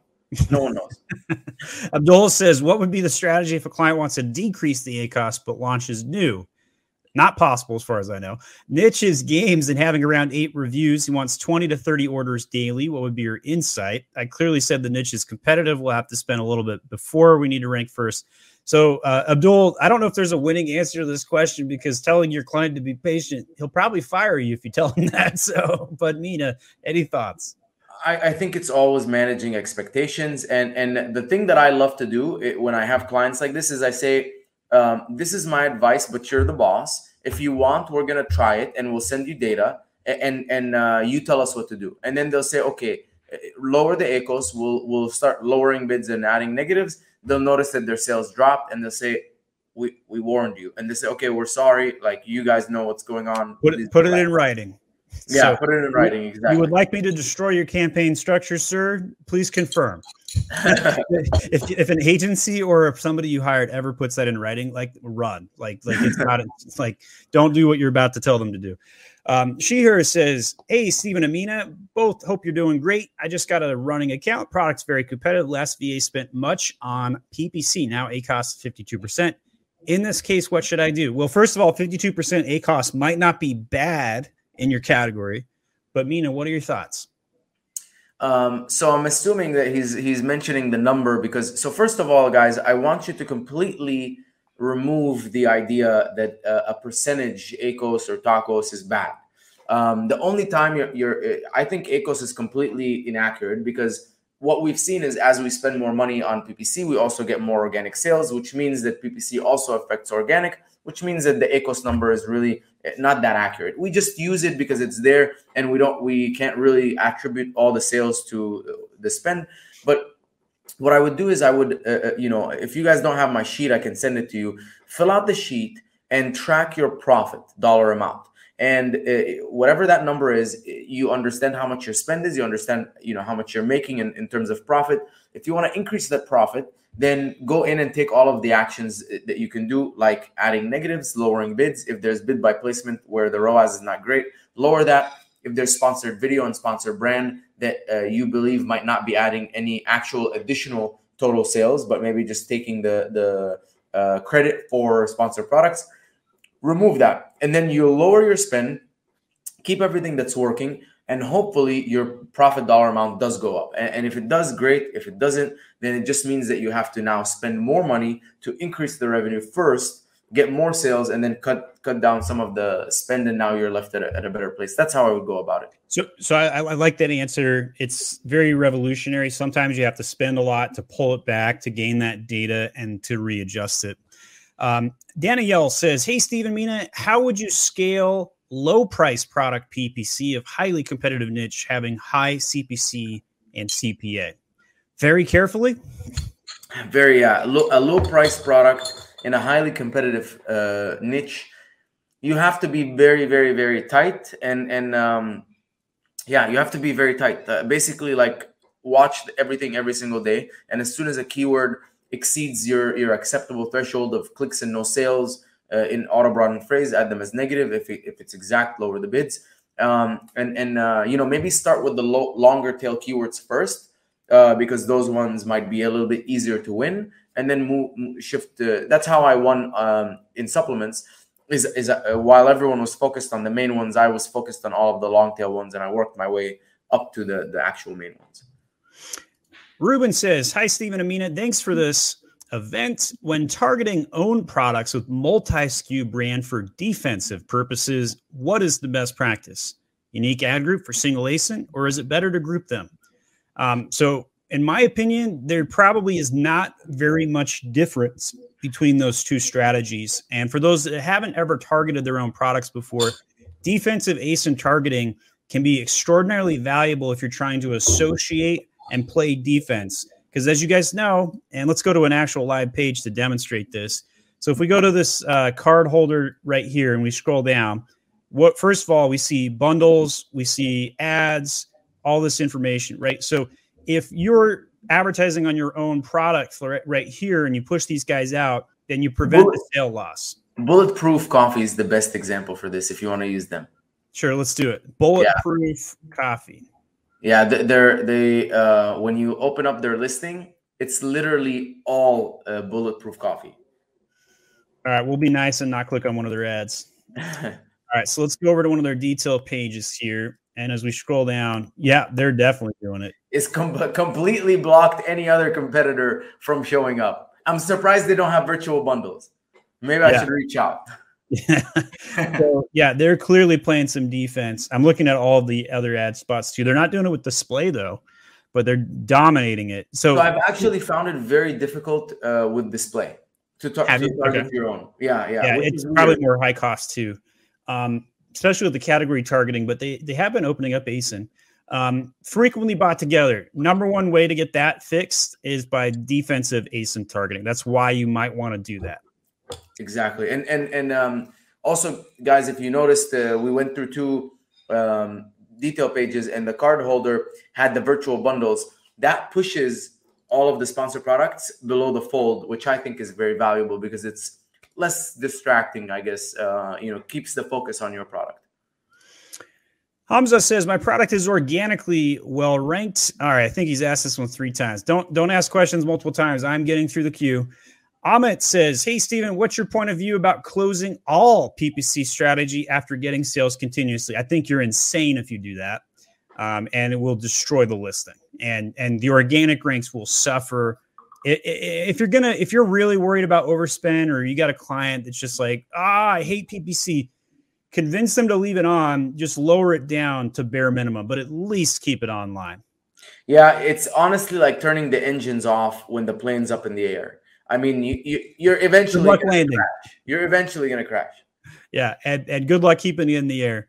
No one knows. Abdul says, "What would be the strategy if a client wants to decrease the ACOS but launches new?" Not possible, as far as I know. Niche is games and having around eight reviews. He wants 20 to 30 orders daily. What would be your insight? I clearly said the niche is competitive. We'll have to spend a little bit before we need to rank first. So, uh, Abdul, I don't know if there's a winning answer to this question because telling your client to be patient, he'll probably fire you if you tell him that. So, but Mina, any thoughts? I, I think it's always managing expectations, and and the thing that I love to do it, when I have clients like this is I say, um, "This is my advice, but you're the boss. If you want, we're gonna try it, and we'll send you data, and and uh, you tell us what to do." And then they'll say, "Okay, lower the ACOS. We'll we'll start lowering bids and adding negatives." They'll notice that their sales dropped and they'll say, we, we warned you. And they say, okay, we're sorry. Like you guys know what's going on. Put it, put it in writing. Yeah, so put it in writing. Exactly. You would like me to destroy your campaign structure, sir? Please confirm. if, if an agency or if somebody you hired ever puts that in writing, like run, like like it's not it's like don't do what you're about to tell them to do. Um, Shahir says, Hey, Stephen Amina, both hope you're doing great. I just got a running account. Product's very competitive. Last VA spent much on PPC. Now ACOS 52%. In this case, what should I do? Well, first of all, 52% ACOS might not be bad in your category, but Mina, what are your thoughts? Um, so I'm assuming that he's he's mentioning the number because so first of all, guys, I want you to completely remove the idea that uh, a percentage ACOS or TACOS is bad. Um, the only time you're, you're, I think ACOS is completely inaccurate because what we've seen is as we spend more money on PPC, we also get more organic sales, which means that PPC also affects organic, which means that the ACOS number is really not that accurate. We just use it because it's there, and we don't, we can't really attribute all the sales to the spend. But what I would do is I would, uh, uh, you know, if you guys don't have my sheet, I can send it to you. Fill out the sheet and track your profit dollar amount. And uh, whatever that number is, you understand how much your spend is. You understand, you know, how much you're making in, in terms of profit. If you want to increase that profit, then go in and take all of the actions uh, that you can do, like adding negatives, lowering bids. If there's bid by placement where the ROAS is not great, lower that. If there's sponsored video and sponsored brand, that uh, you believe might not be adding any actual additional total sales, but maybe just taking the the uh, credit for sponsored products, remove that, and then you lower your spend, keep everything that's working, and hopefully your profit dollar amount does go up. And, and if it does, great. If it doesn't, then it just means that you have to now spend more money to increase the revenue first get more sales, and then cut cut down some of the spend, and now you're left at a, at a better place. That's how I would go about it. So, so I, I like that answer. It's very revolutionary. Sometimes you have to spend a lot to pull it back to gain that data and to readjust it. Um, Danielle says, "Hey, Stephen Mina, how would you scale low price product PPC of highly competitive niche having high CPC and CPA?" Very carefully. Very uh, low, a low price product in a highly competitive uh, niche. You have to be very, very, very tight, and and um, yeah, you have to be very tight. Uh, basically, like watch everything every single day, and as soon as a keyword exceeds your your acceptable threshold of clicks and no sales uh, in auto broaden phrase add them as negative if, it, if it's exact lower the bids um, and and uh, you know maybe start with the low, longer tail keywords first uh, because those ones might be a little bit easier to win and then move shift that's how i won um, in supplements is is uh, while everyone was focused on the main ones i was focused on all of the long tail ones and i worked my way up to the the actual main ones Ruben says, Hi, Stephen Amina. Thanks for this event. When targeting own products with multi SKU brand for defensive purposes, what is the best practice? Unique ad group for single ASIN, or is it better to group them? Um, so, in my opinion, there probably is not very much difference between those two strategies. And for those that haven't ever targeted their own products before, defensive ASIN targeting can be extraordinarily valuable if you're trying to associate and play defense. Because as you guys know, and let's go to an actual live page to demonstrate this. So if we go to this uh, card holder right here and we scroll down, what first of all we see bundles, we see ads, all this information, right? So if you're advertising on your own product right here and you push these guys out, then you prevent Bullet, the sale loss. Bulletproof coffee is the best example for this if you want to use them. Sure, let's do it. Bulletproof yeah. coffee. Yeah, they're they uh, when you open up their listing, it's literally all uh, bulletproof coffee. All right, we'll be nice and not click on one of their ads. all right, so let's go over to one of their detail pages here. And as we scroll down, yeah, they're definitely doing it. It's com- completely blocked any other competitor from showing up. I'm surprised they don't have virtual bundles. Maybe I yeah. should reach out. Yeah. so, yeah, they're clearly playing some defense. I'm looking at all the other ad spots too. They're not doing it with display though, but they're dominating it. So, so I've actually found it very difficult uh, with display to, talk, to target okay. your own. Yeah, yeah. Yeah, it's probably more high cost too, um, especially with the category targeting. But they they have been opening up ASIN. Um, frequently bought together. Number one way to get that fixed is by defensive ASIN targeting. That's why you might want to do that. Exactly, and and and um, also, guys, if you noticed, uh, we went through two um, detail pages, and the card holder had the virtual bundles. That pushes all of the sponsor products below the fold, which I think is very valuable because it's less distracting. I guess uh, you know keeps the focus on your product. Hamza says my product is organically well ranked. All right, I think he's asked this one three times. Don't don't ask questions multiple times. I'm getting through the queue. Amit says, Hey, Stephen, what's your point of view about closing all PPC strategy after getting sales continuously? I think you're insane if you do that. Um, and it will destroy the listing and and the organic ranks will suffer if you're gonna if you're really worried about overspend or you got a client that's just like ah i hate ppc convince them to leave it on just lower it down to bare minimum but at least keep it online yeah it's honestly like turning the engines off when the plane's up in the air I mean, you, you you're eventually luck landing. Crash. You're eventually going to crash. Yeah, and, and good luck keeping it in the air.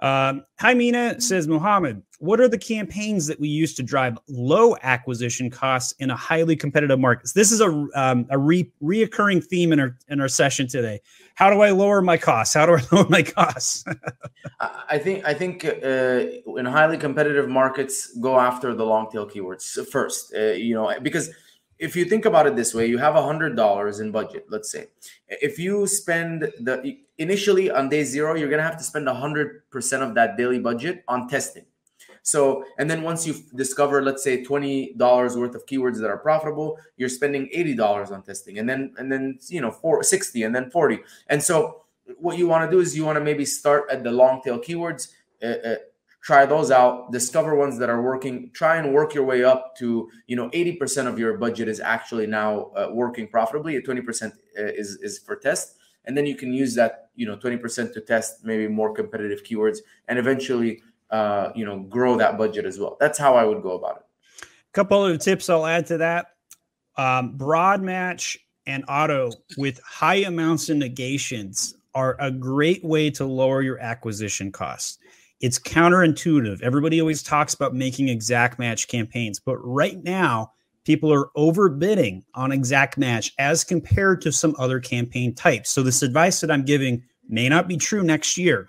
Um, Hi Mina says, Muhammad, what are the campaigns that we use to drive low acquisition costs in a highly competitive market? This is a um, a re- reoccurring theme in our in our session today. How do I lower my costs? How do I lower my costs? I think I think uh, in highly competitive markets, go after the long tail keywords first. Uh, you know, because if you think about it this way, you have a hundred dollars in budget. Let's say, if you spend the initially on day zero, you're gonna have to spend a hundred percent of that daily budget on testing. So, and then once you discover, let's say, twenty dollars worth of keywords that are profitable, you're spending eighty dollars on testing, and then and then you know four, 60 and then forty. And so, what you want to do is you want to maybe start at the long tail keywords. Uh, uh, try those out discover ones that are working try and work your way up to you know 80% of your budget is actually now uh, working profitably 20% uh, is is for test. And then you can use that you know 20% to test maybe more competitive keywords and eventually uh, you know grow that budget as well. That's how i would go about it. A couple of tips i'll add to that. Um, broad match and auto with high amounts of negations are a great way to lower your acquisition costs it's counterintuitive everybody always talks about making exact match campaigns but right now people are overbidding on exact match as compared to some other campaign types. So this advice that I'm giving may not be true next year,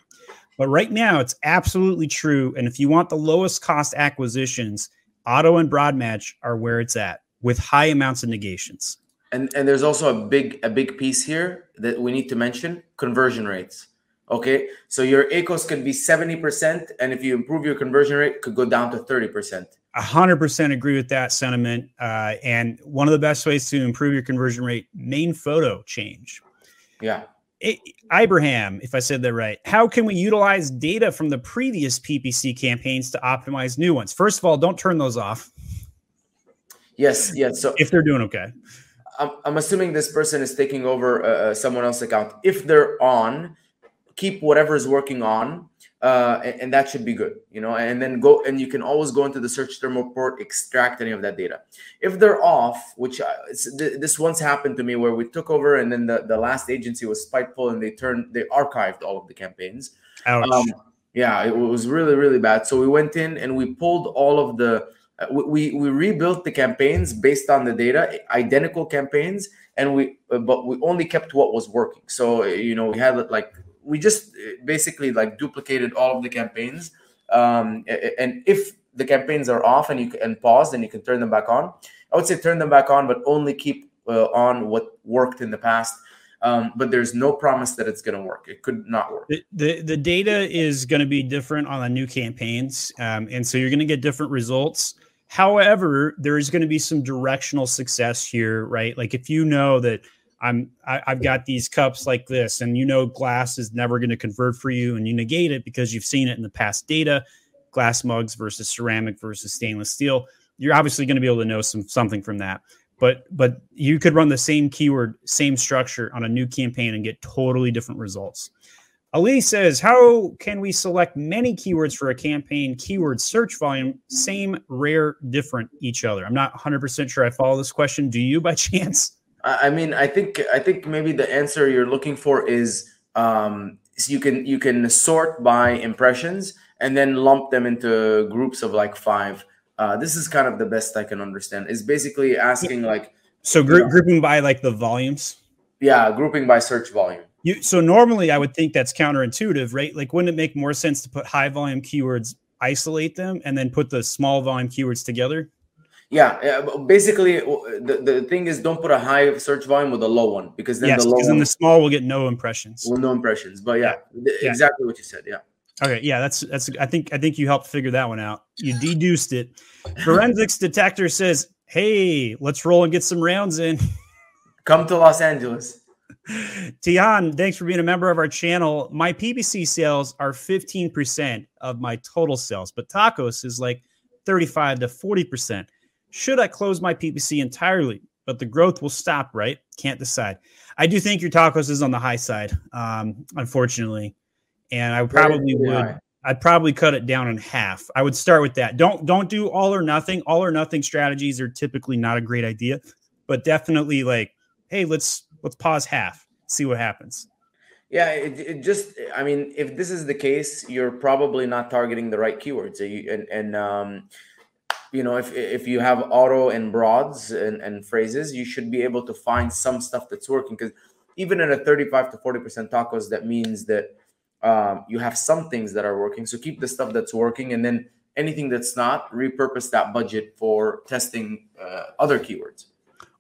but right now it's absolutely true. And if you want the lowest cost acquisitions, auto and broad match are where it's at with high amounts of negations. And and there's also a big a big piece here that we need to mention: conversion rates. Okay, so your ACOS could be 70%, and if you improve your conversion rate, could go down to 30%. 100% agree with that sentiment. Uh, and one of the best ways to improve your conversion rate, main photo change. Yeah. It, Ibrahim, if I said that right, how can we utilize data from the previous PPC campaigns to optimize new ones? First of all, don't turn those off. Yes, yes. So if they're doing okay, I'm, I'm assuming this person is taking over uh, uh someone else's account. If they're on, keep whatever is working on uh, and, and, that should be good, you know. And then go and you can always go into the search term report, extract any of that data. If they're off, which I, this once happened to me, where we took over and then the, the last agency was spiteful and they turned they archived all of the campaigns. Um, yeah, it was really really bad. So we went in and we pulled all of the uh, we we rebuilt the campaigns based on the data, identical campaigns, and we uh, but we only kept what was working. So you know we had like we just uh, basically like duplicated all of the campaigns. Um, and if the campaigns are off and you can pause, then you can turn them back on. I would say turn them back on, but only keep uh, on what worked in the past. Um, but there's no promise that it's going to work. It could not work. The, the, the data is going to be different on the new campaigns. Um, and so you're going to get different results. However, there is going to be some directional success here, right? Like if you know that I'm I, I've got these cups like this, and you know glass is never going to convert for you, and you negate it because you've seen it in the past data, glass mugs versus ceramic versus stainless steel. You're obviously going to be able to know some something from that. But but you could run the same keyword, same structure on a new campaign and get totally different results. Ali says, How can we select many keywords for a campaign keyword search volume? Same, rare, different each other. I'm not 100% sure I follow this question. Do you by chance? I mean, I think I think maybe the answer you're looking for is um, so you can you can sort by impressions and then lump them into groups of like five. Uh, this is kind of the best I can understand. Is basically asking like so group, you know, grouping by like the volumes. Yeah, grouping by search volume. You so normally I would think that's counterintuitive, right? Like, wouldn't it make more sense to put high volume keywords, isolate them, and then put the small volume keywords together? Yeah, yeah basically, uh, the, the thing is, don't put a high search volume with a low one because then yes, the low because then the small will get no impressions. Well, no impressions, but yeah, yeah. exactly what you said. Yeah. Okay, yeah, that's that's. I think I think you helped figure that one out. You deduced it. Forensics detector says, "Hey, let's roll and get some rounds in." Come to Los Angeles. Tian, thanks for being a member of our channel. My PPC sales are 15% of my total sales, but TACOS is like 35 to 40%. Should I close my PPC entirely? But the growth will stop, right? Can't decide. I do think your TACOS is on the high side, um, unfortunately, and I probably would. I'd probably cut it down in half. I would start with that. Don't don't do all or nothing. All or nothing strategies are typically not a great idea, but definitely like, hey, let's let's pause half, see what happens. Yeah, it, it just I mean, if this is the case, you're probably not targeting the right keywords. And and um, you know if if you have auto and broads and, and phrases you should be able to find some stuff that's working because even in a 35 to 40 percent TACOS that means that um, you have some things that are working. So keep the stuff that's working and then anything that's not repurpose that budget for testing uh, other keywords.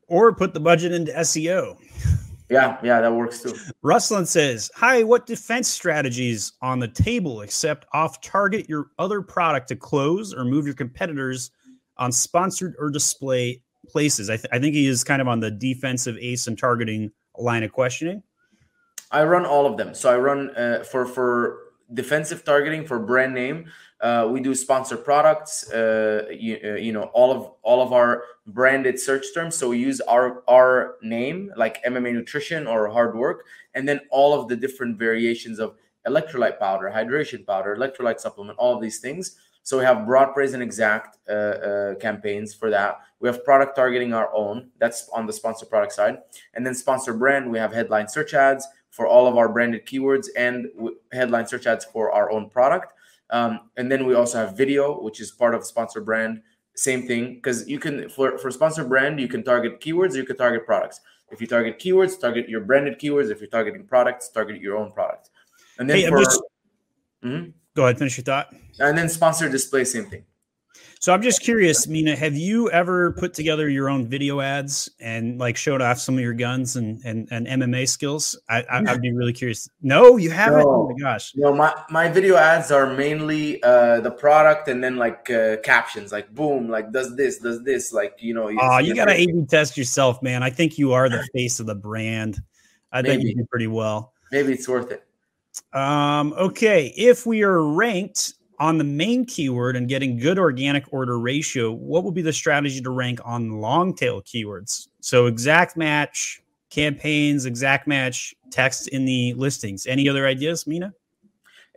Or put the budget into seo yeah, yeah, that works too. Ruslan says, Hi, what defense strategies on the table except off target your other product to close or move your competitors on sponsored or display places? I, th- I think he is kind of on the defensive ASIN targeting line of questioning. I run all of them. So I run uh, for for defensive targeting for brand name. Uh, we do sponsor products. Uh, you, uh, you know all of all of our branded search terms. So we use our our name like MMA Nutrition or Hard Work, and then all of the different variations of electrolyte powder, hydration powder, electrolyte supplement, all of these things. So we have broad phrase and exact uh, uh, campaigns for that. We have product targeting our own. That's on the sponsor product side, and then sponsor brand. We have headline search ads for all of our branded keywords and headline search ads for our own product um, and then we also have video, which is part of sponsor brand. Same thing, because you can for for sponsor brand, you can target keywords, you can target products. If you target keywords, target your branded keywords. If you're targeting products, target your own product. And then hey, for, just, mm-hmm. go ahead, finish your thought. And then sponsor display, same thing. So I'm just curious, Mina, have you ever put together your own video ads and like showed off some of your guns and and, and MMA skills? I, I would be really curious. No, you haven't. No. Oh my gosh. No, my my video ads are mainly uh, the product and then like uh, captions, like boom, like does this, does this, like you know. Oh, you gotta A/B test yourself, man. I think you are the face of the brand. I Maybe. think you do pretty well. Maybe it's worth it. Um, okay, if we are ranked on the main keyword and getting good organic order ratio, what would be the strategy to rank on long tail keywords? So exact match campaigns, exact match text in the listings. Any other ideas, Mina?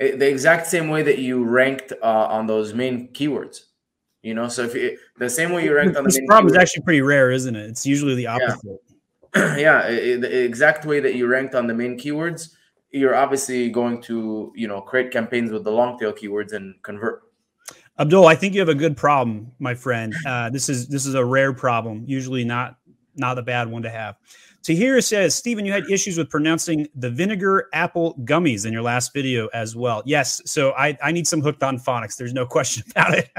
Eh, the exact same way that you ranked uh, on those main keywords. You know, so if you, the same way you ranked on the this problem keywords, is actually pretty rare, isn't it? It's usually the opposite. Yeah, yeah the exact way that you ranked on the main keywords you're obviously going to you know create campaigns with the long tail keywords and convert. Abdul i think you have a good problem my friend. Uh, this is this is a rare problem usually not not a bad one to have. So here it says stephen you had issues with pronouncing the vinegar apple gummies in your last video as well. Yes so i i need some hooked on phonics there's no question about it.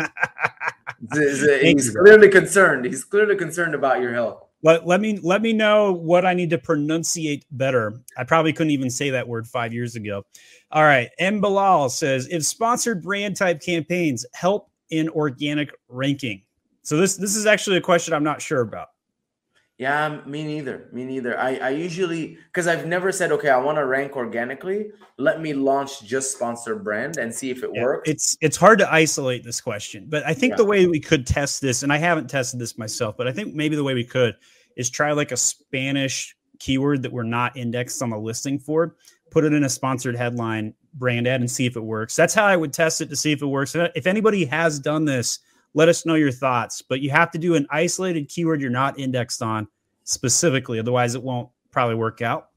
He's clearly concerned he's clearly concerned about your health let, let me let me know what I need to pronunciate better. I probably couldn't even say that word five years ago. All right. M. Bilal says if sponsored brand type campaigns help in organic ranking. So this this is actually a question I'm not sure about. Yeah, me neither. Me neither. I, I usually because I've never said, okay, I want to rank organically. Let me launch just sponsor brand and see if it yeah, works. It's it's hard to isolate this question, but I think yeah. the way we could test this, and I haven't tested this myself, but I think maybe the way we could is try like a Spanish keyword that we're not indexed on the listing for, put it in a sponsored headline brand ad and see if it works. That's how I would test it to see if it works. If anybody has done this let us know your thoughts. But you have to do an isolated keyword you're not indexed on specifically, otherwise, it won't probably work out.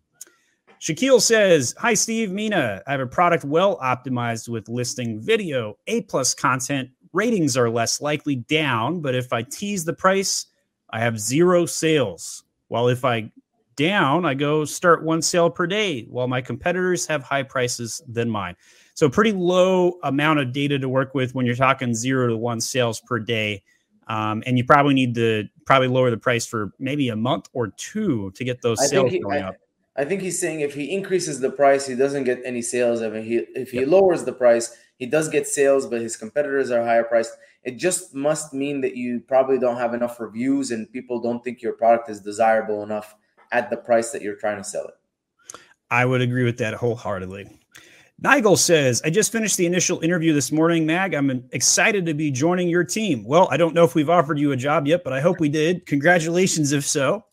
Shaquille says, Hi, Steve, Mina. I have a product well optimized with listing video, A plus content. Ratings are less likely down, but if I tease the price, I have zero sales. While if I down, I go start one sale per day, while my competitors have high prices than mine. So pretty low amount of data to work with when you're talking zero to one sales per day. Um, and you probably need to probably lower the price for maybe a month or two to get those sales he, going I, up. I think he's saying if he increases the price, he doesn't get any sales. If he if he yep. lowers the price, he does get sales, but his competitors are higher priced. It just must mean that you probably don't have enough reviews and people don't think your product is desirable enough at the price that you're trying to sell it. I would agree with that wholeheartedly. Nigel says, I just finished the initial interview this morning, Mag. I'm excited to be joining your team. Well, I don't know if we've offered you a job yet, but I hope we did. Congratulations if so.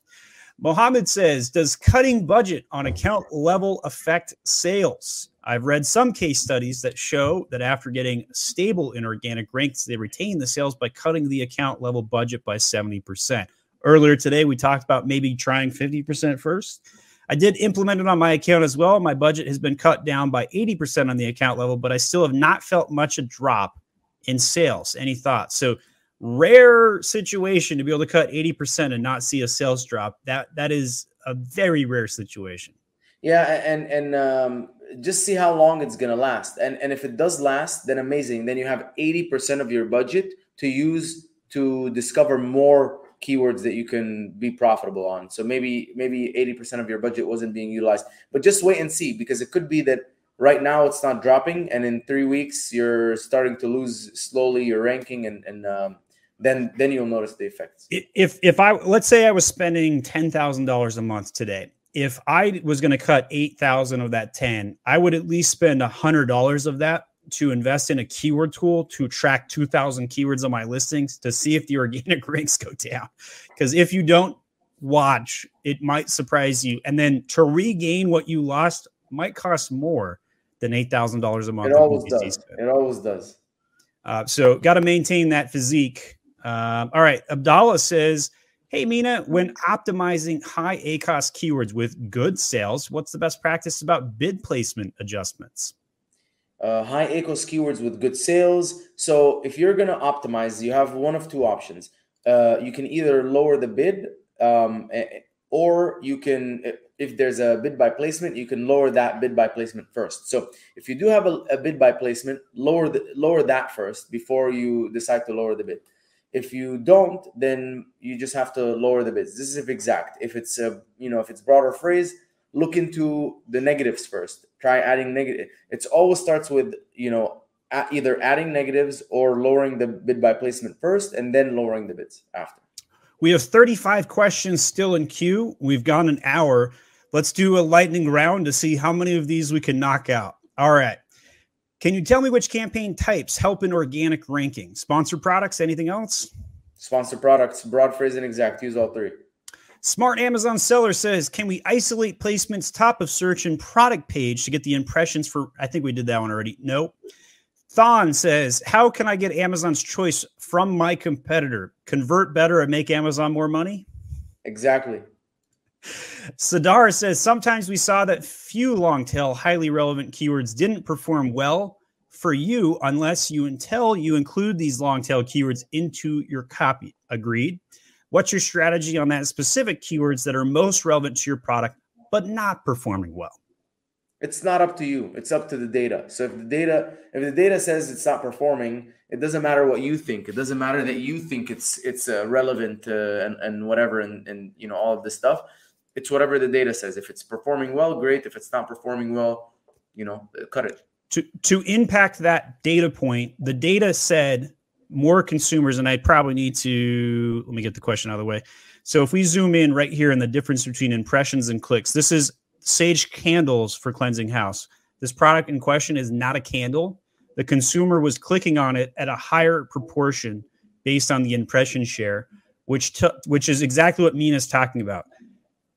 Mohammed says, Does cutting budget on account level affect sales? I've read some case studies that show that after getting stable in organic ranks, they retain the sales by cutting the account level budget by 70%. Earlier today, we talked about maybe trying 50% first. I did implement it on my account as well. My budget has been cut down by 80% on the account level, but I still have not felt much a drop in sales. Any thoughts? So rare situation to be able to cut 80% and not see a sales drop. That that is a very rare situation. Yeah, and and um, just see how long it's gonna last. And and if it does last, then amazing. Then you have 80% of your budget to use to discover more keywords that you can be profitable on. So maybe maybe 80% of your budget wasn't being utilized. But just wait and see because it could be that right now it's not dropping and in 3 weeks you're starting to lose slowly your ranking and and um, then then you'll notice the effects. If if I let's say I was spending $10,000 a month today. If I was going to cut 8,000 of that 10, I would at least spend $100 of that to invest in a keyword tool to track 2000 keywords on my listings to see if the organic ranks go down. Because if you don't watch, it might surprise you. And then to regain what you lost might cost more than $8,000 a month. It always does. It always does. Uh, so got to maintain that physique. Um, all right. Abdallah says, Hey, Mina, when optimizing high ACOS keywords with good sales, what's the best practice about bid placement adjustments? Uh, high ACOS keywords with good sales. So if you're going to optimize, you have one of two options. Uh, you can either lower the bid um, or you can if there's a bid by placement you can lower that bid by placement first so if you do have a, a bid by placement lower the, lower that first before you decide to lower the bid if you don't then you just have to lower the bids this is if exact if it's a you know if it's broader phrase look into the negatives first try adding negative it's always starts with you know either adding negatives or lowering the bid by placement first and then lowering the bids after we have 35 questions still in queue. We've gone an hour. Let's do a lightning round to see how many of these we can knock out. All right. Can you tell me which campaign types help in organic ranking? Sponsor products, anything else? Sponsor products, broad phrase and exact. Use all three. Smart Amazon seller says, can we isolate placements top of search and product page to get the impressions for? I think we did that one already. Nope. Thon says, How can I get Amazon's choice from my competitor? Convert better and make Amazon more money? Exactly. Sadar says, Sometimes we saw that few long tail, highly relevant keywords didn't perform well for you unless you until you include these long tail keywords into your copy. Agreed. What's your strategy on that specific keywords that are most relevant to your product but not performing well? It's not up to you. It's up to the data. So if the data if the data says it's not performing, it doesn't matter what you think. It doesn't matter that you think it's it's uh, relevant uh, and and whatever and and you know all of this stuff. It's whatever the data says. If it's performing well, great. If it's not performing well, you know, cut it. To to impact that data point, the data said more consumers, and I probably need to let me get the question out of the way. So if we zoom in right here in the difference between impressions and clicks, this is sage candles for cleansing house. This product in question is not a candle. The consumer was clicking on it at a higher proportion based on the impression share, which t- which is exactly what Mina is talking about.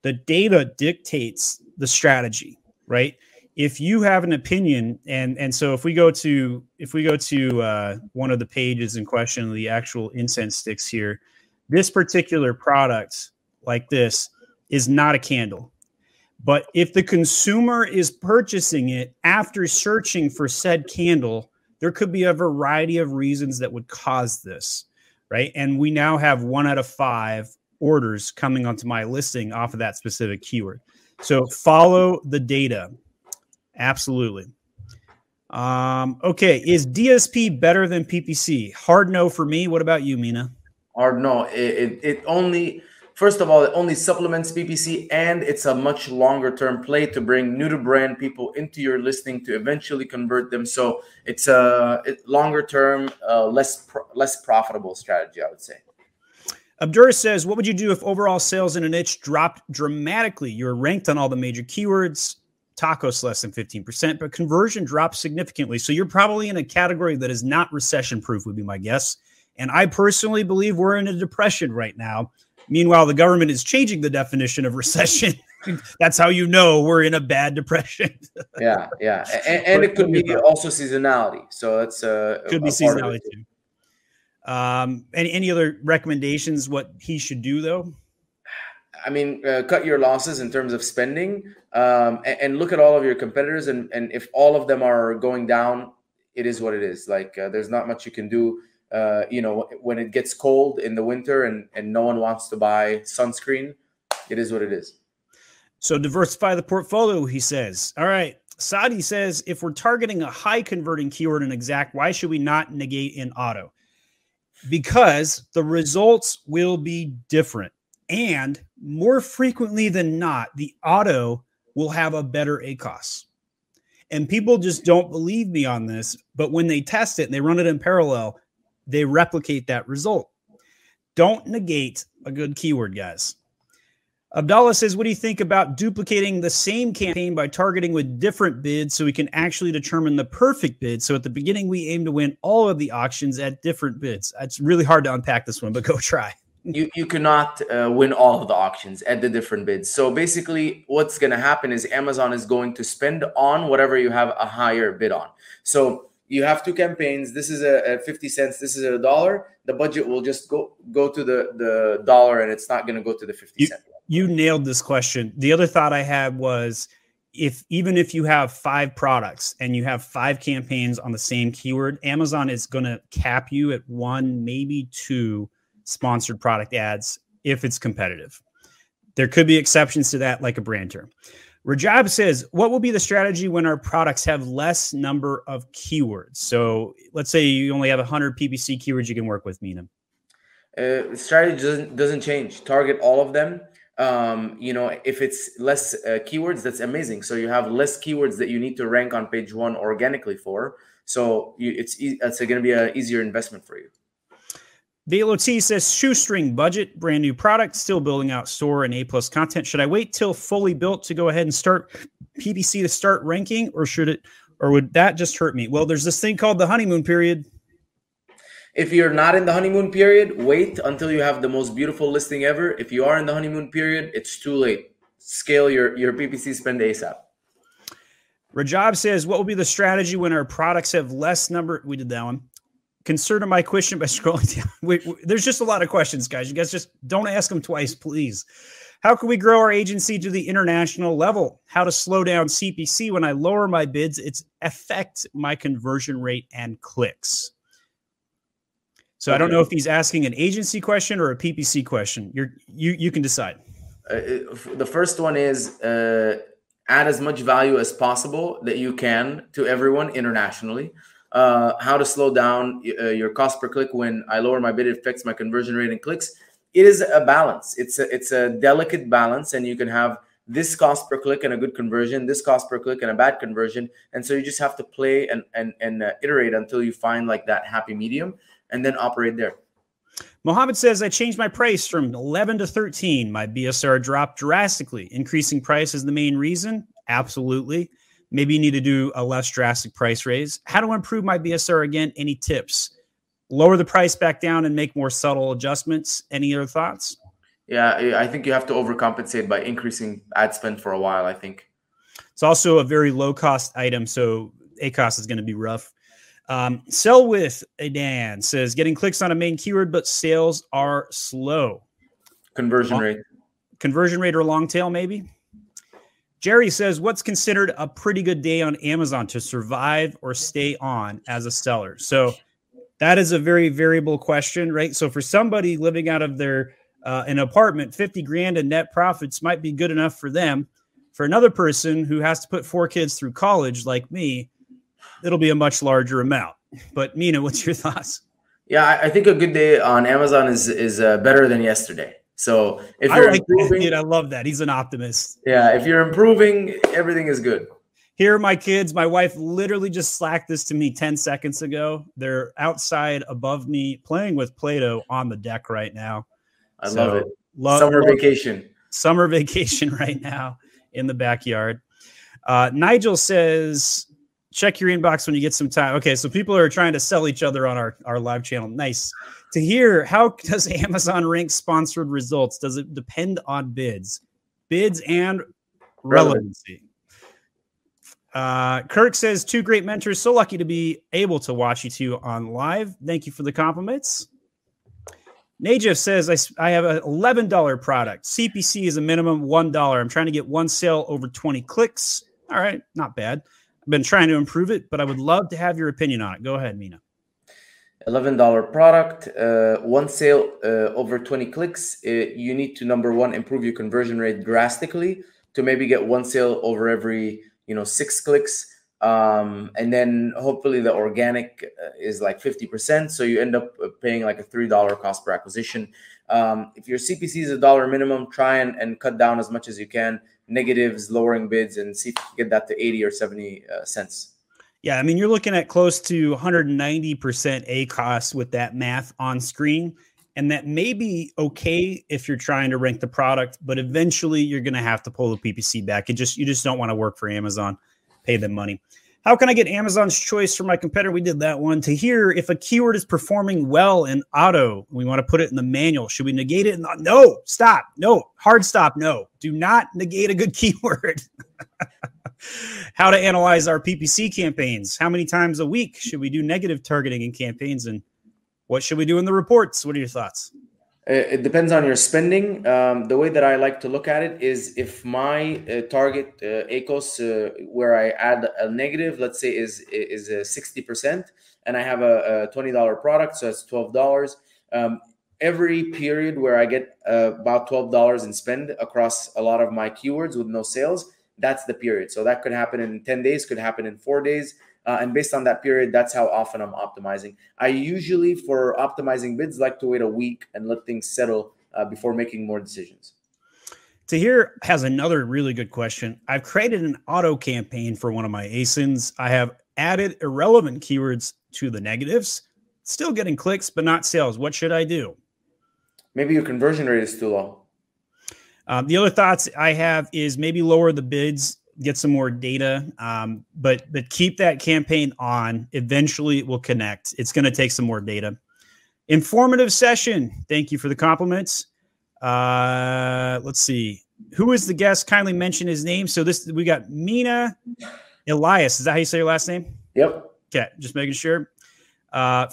The data dictates the strategy, right? If you have an opinion, and and so if we go to if we go to uh, one of the pages in question, the actual incense sticks here, this particular product like this is not a candle. But if the consumer is purchasing it after searching for said candle, there could be a variety of reasons that would cause this, right? And we now have one out of five orders coming onto my listing off of that specific keyword. So follow the data. Absolutely. Um, okay, is DSP better than PPC? Hard no for me. What about you, Mina? Hard no. It, it, it only First of all, it only supplements PPC and it's a much longer term play to bring new to brand people into your listing to eventually convert them. So it's a longer term, uh, less pro- less profitable strategy, I would say. Abdur says, "What would you do if overall sales in a niche dropped dramatically? You're ranked on all the major keywords, TACOS less than 15%, but conversion drops significantly. So you're probably in a category that is not recession proof, would be my guess. And I personally believe we're in a depression right now. Meanwhile, the government is changing the definition of recession. That's how you know we're in a bad depression. yeah, yeah, and, and it could be also seasonality. So it's uh, could be seasonality too. Um, any any other recommendations? What he should do though? I mean, uh, cut your losses in terms of spending, um, and, and, look at all of your competitors, and and if all of them are going down, it is what it is. Like uh, there's not much you can do uh, you know, when it gets cold in the winter and, and no one wants to buy sunscreen, it is what it is. So diversify the portfolio, he says. All right. Sadi says if we're targeting a high converting keyword in exact, why should we not negate in auto? Because the results will be different. And more frequently than not, the auto will have a better ACOS. And people just don't believe me on this. But when they test it and they run it in parallel, they replicate that result. Don't negate a good keyword, guys. Abdallah says, What do you think about duplicating the same campaign by targeting with different bids so we can actually determine the perfect bid? So at the beginning, we aim to win all of the auctions at different bids. It's really hard to unpack this one, but go try. You, you cannot uh, win all of the auctions at the different bids. So basically, what's going to happen is Amazon is going to spend on whatever you have a higher bid on. So you have two campaigns. This is a, a 50 cents. This is a dollar. The budget will just go go to the the dollar, and it's not going to go to the 50 you, cent you nailed this question. The other thought I had was if even if you have five products and you have five campaigns on the same keyword, Amazon is going to cap you at one, maybe two sponsored product ads if it's competitive. There could be exceptions to that, like a brand term. Rajab says, What will be the strategy when our products have less number of keywords? So let's say you only have 100 PPC keywords you can work with, Mina. Uh, strategy doesn't, doesn't change. Target all of them um, you know, if it's less uh, keywords, that's amazing. So you have less keywords that you need to rank on page one organically for. So you, it's it's going to be an easier investment for you. BLOT says shoestring budget, brand new product, still building out store and A plus content. Should I wait till fully built to go ahead and start PPC to start ranking, or should it, or would that just hurt me? Well, there's this thing called the honeymoon period. If you're not in the honeymoon period, wait until you have the most beautiful listing ever. If you are in the honeymoon period, it's too late. Scale your, your PPC spend ASAP. Rajab says, What will be the strategy when our products have less number? We did that one. Consider my question by scrolling down. We, we, there's just a lot of questions, guys. You guys just don't ask them twice, please. How can we grow our agency to the international level? How to slow down CPC when I lower my bids? It's affect my conversion rate and clicks. So. I don't know if he's asking an agency question or a PPC question. You're you you can decide. Uh, the first one is uh, add as much value as possible that you can to everyone internationally. Uh, how to slow down uh, your cost per click when I lower my bid, it affects my conversion rate and clicks. It is a balance. It's a it's a delicate balance, and you can have this cost per click and a good conversion, this cost per click and a bad conversion, and so you just have to play and and and uh, iterate until you find like that happy medium and then operate there. Mohammed says, I changed my price from 11 to 13. My BSR dropped drastically. Increasing price is the main reason? Absolutely. Maybe you need to do a less drastic price raise. How to improve my BSR again? Any tips? Lower the price back down and make more subtle adjustments. Any other thoughts? Yeah, I think you have to overcompensate by increasing ad spend for a while. I think it's also a very low cost item. So ACOS is going to be rough. Um, sell with a Dan says getting clicks on a main keyword, but sales are slow. Conversion rate. Conversion rate or long tail, maybe. Jerry says, What's considered a pretty good day on Amazon to survive or stay on as a seller? So that is a very variable question, right? So for somebody living out of their uh, an apartment, 50 grand in net profits might be good enough for them. For another person who has to put four kids through college, like me, it'll be a much larger amount. But Mina, what's your thoughts? Yeah, I think a good day on Amazon is is uh, better than yesterday. So if you're like improving, that, dude, I love that. He's an optimist. Yeah, if you're improving, everything is good. Here are my kids. My wife literally just slacked this to me 10 seconds ago. They're outside above me playing with Play Doh on the deck right now. I so, love it. Love, summer love, vacation. Summer vacation right now in the backyard. Uh, Nigel says, check your inbox when you get some time. Okay, so people are trying to sell each other on our, our live channel. Nice to hear. How does Amazon rank sponsored results? Does it depend on bids, bids and relevancy? Uh, Kirk says, two great mentors. So lucky to be able to watch you two on live. Thank you for the compliments. Najif says, I, I have an $11 product. CPC is a minimum $1. I'm trying to get one sale over 20 clicks. All right, not bad. I've been trying to improve it, but I would love to have your opinion on it. Go ahead, Mina. $11 product, uh, one sale uh, over 20 clicks. Uh, you need to, number one, improve your conversion rate drastically to maybe get one sale over every, you know, six clicks. Um, and then hopefully the organic uh, is like 50%. So you end up uh, paying like a $3 cost per acquisition. Um, if your CPC is a dollar minimum, try and, and cut down as much as you can negatives, lowering bids, and see if you can get that to 80 or 70 uh, cents. Yeah, I mean, you're looking at close to 190% ACOS with that math on screen. And that may be okay if you're trying to rank the product, but eventually you're going to have to pull the PPC back. It just you just don't want to work for Amazon, pay them money. How can I get Amazon's choice for my competitor? We did that one. To hear if a keyword is performing well in auto, we want to put it in the manual. Should we negate it? No, stop. No, hard stop. No, do not negate a good keyword. How to analyze our PPC campaigns. How many times a week should we do negative targeting in campaigns? And what should we do in the reports? What are your thoughts? It depends on your spending. Um, the way that I like to look at it is if my uh, target uh, ACOS, uh, where I add a negative, let's say is is sixty percent, and I have a, a twenty dollar product, so it's twelve dollars. Um, every period where I get uh, about twelve dollars in spend across a lot of my keywords with no sales, that's the period. So that could happen in ten days, could happen in four days. Uh, and based on that period, that's how often I'm optimizing. I usually, for optimizing bids, like to wait a week and let things settle uh, before making more decisions. Tahir has another really good question. I've created an auto campaign for one of my ASINs. I have added irrelevant keywords to the negatives, still getting clicks, but not sales. What should I do? Maybe your conversion rate is too low. Um, the other thoughts I have is maybe lower the bids get some more data. Um, but but keep that campaign on. Eventually, it will connect. It's going to take some more data. Informative session. Thank you for the compliments. Uh, let's see. Who is the guest? Kindly mention his name. So this we got Mina Elias. Is that how you say your last name? Yep. Okay, just making sure. Uh,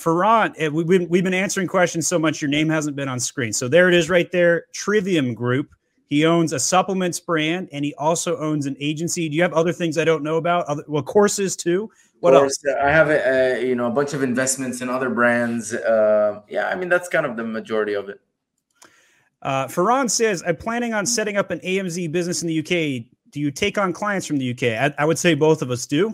eh, we've been, we've been answering questions so much, your name hasn't been on screen. So there it is right there. Trivium Group. He owns a supplements brand and he also owns an agency. Do you have other things I don't know about? Other, well, courses too. What else? I have a, a, you know a bunch of investments in other brands. Uh, yeah, I mean that's kind of the majority of it. Uh, Farhan says, "I'm planning on setting up an AMZ business in the UK. Do you take on clients from the UK? I, I would say both of us do.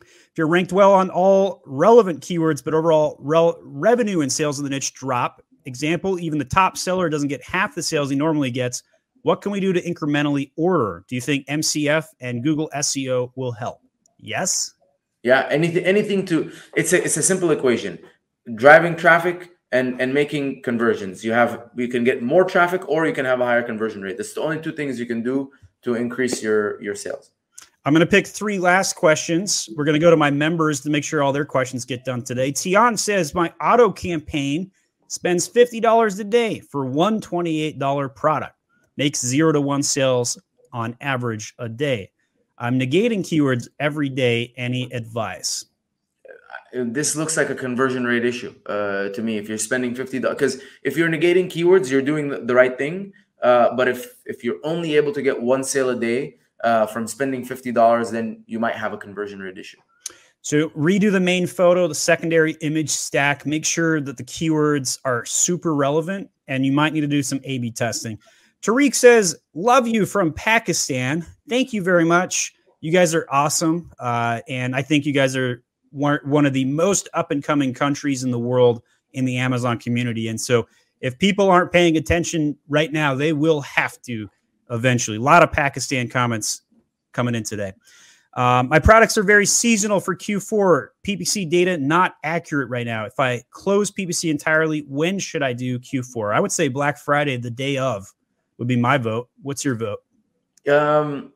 If you're ranked well on all relevant keywords, but overall rel- revenue and sales in the niche drop, Example, even the top seller doesn't get half the sales he normally gets. What can we do to incrementally order? Do you think MCF and Google SEO will help? Yes. Yeah, anything anything to it's a it's a simple equation. Driving traffic and and making conversions. You have you can get more traffic or you can have a higher conversion rate. That's the only two things you can do to increase your your sales. I'm going to pick three last questions. We're going to go to my members to make sure all their questions get done today. Tian says my auto campaign spends $50 a day for one $28 product, makes zero to one sales on average a day. I'm negating keywords every day. Any advice? This looks like a conversion rate issue uh, to me. If you're spending fifty dollars, because if you're negating keywords, you're doing the right thing. Uh, but if if you're only able to get one sale a day uh, from spending fifty dollars, then you might have a conversion rate issue. So redo the main photo, the secondary image stack, make sure that the keywords are super relevant, and you might need to do some A B testing. Tariq says, Love you from Pakistan. Thank you very much. You guys are awesome. Uh, and I think you guys are one, one of the most up and coming countries in the world in the Amazon community. And so if people aren't paying attention right now, they will have to eventually. A lot of Pakistan comments coming in today. Um, my products are very seasonal for Q4. PPC data not accurate right now. If I close PPC entirely, when should I do Q4? I would say Black Friday, the day of, would be my vote. What's your vote? Um,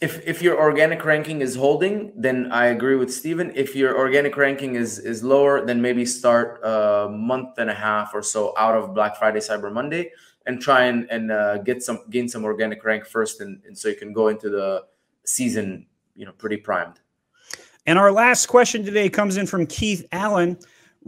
if if your organic ranking is holding, then I agree with Steven. If your organic ranking is is lower, then maybe start a month and a half or so out of Black Friday, Cyber Monday, and try and and uh, get some gain some organic rank first, and, and so you can go into the season you know pretty primed. And our last question today comes in from Keith Allen.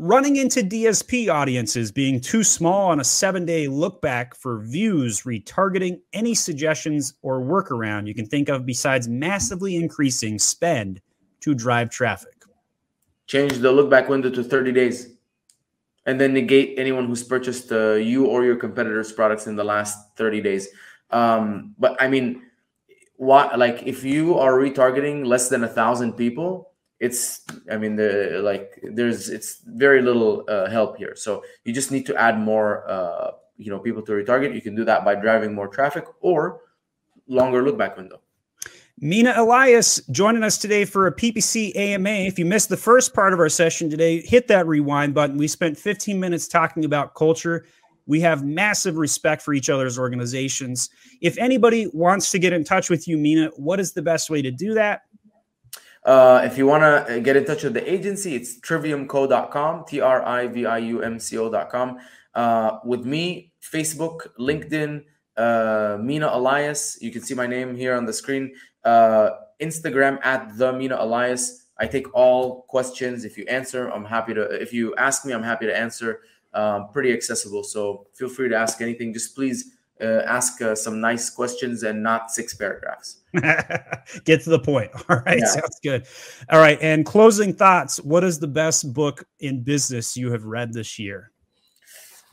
Running into DSP audiences being too small on a seven day look back for views, retargeting, any suggestions or workaround you can think of besides massively increasing spend to drive traffic? Change the look back window to 30 days and then negate anyone who's purchased uh, you or your competitors' products in the last 30 days. Um, but I mean, what like if you are retargeting less than a thousand people it's i mean the like there's it's very little uh, help here so you just need to add more uh, you know people to retarget you can do that by driving more traffic or longer look back window Mina Elias joining us today for a PPC AMA. If you missed the first part of our session today, hit that rewind button. We spent 15 minutes talking about culture. We have massive respect for each other's organizations. If anybody wants to get in touch with you, Mina, what is the best way to do that? Uh, if you want to get in touch with the agency, it's triviumco.com, T R I V I U M C O.com. Uh, with me, Facebook, LinkedIn, uh, Mina Elias. You can see my name here on the screen uh, Instagram at the Mina Elias. I take all questions. If you answer, I'm happy to. If you ask me, I'm happy to answer. Um, pretty accessible, so feel free to ask anything. Just please uh, ask uh, some nice questions and not six paragraphs. Get to the point. All right, yeah. sounds good. All right, and closing thoughts. What is the best book in business you have read this year?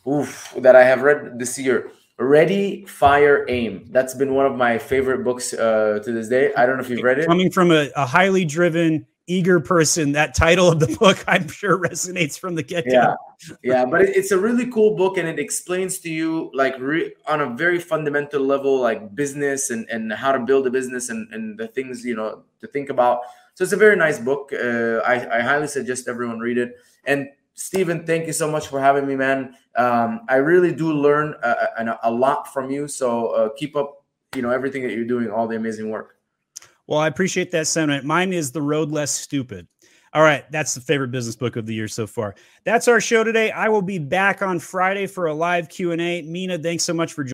Oof, that I have read this year. Ready, Fire, Aim. That's been one of my favorite books uh, to this day. I don't know if you've read it. Coming from a, a highly driven, eager person, that title of the book, I'm sure resonates from the get go. Yeah, yeah, but it, it's a really cool book, and it explains to you, like, re- on a very fundamental level, like business and and how to build a business and and the things you know to think about. So it's a very nice book. Uh, I I highly suggest everyone read it. And Steven, thank you so much for having me, man. Um, I really do learn a, a, a lot from you. So uh, keep up, you know, everything that you're doing, all the amazing work. Well, I appreciate that sentiment. Mine is The Road Less Stupid. All right, that's the favorite business book of the year so far. That's our show today. I will be back on Friday for a live Q&A. Mina, thanks so much for joining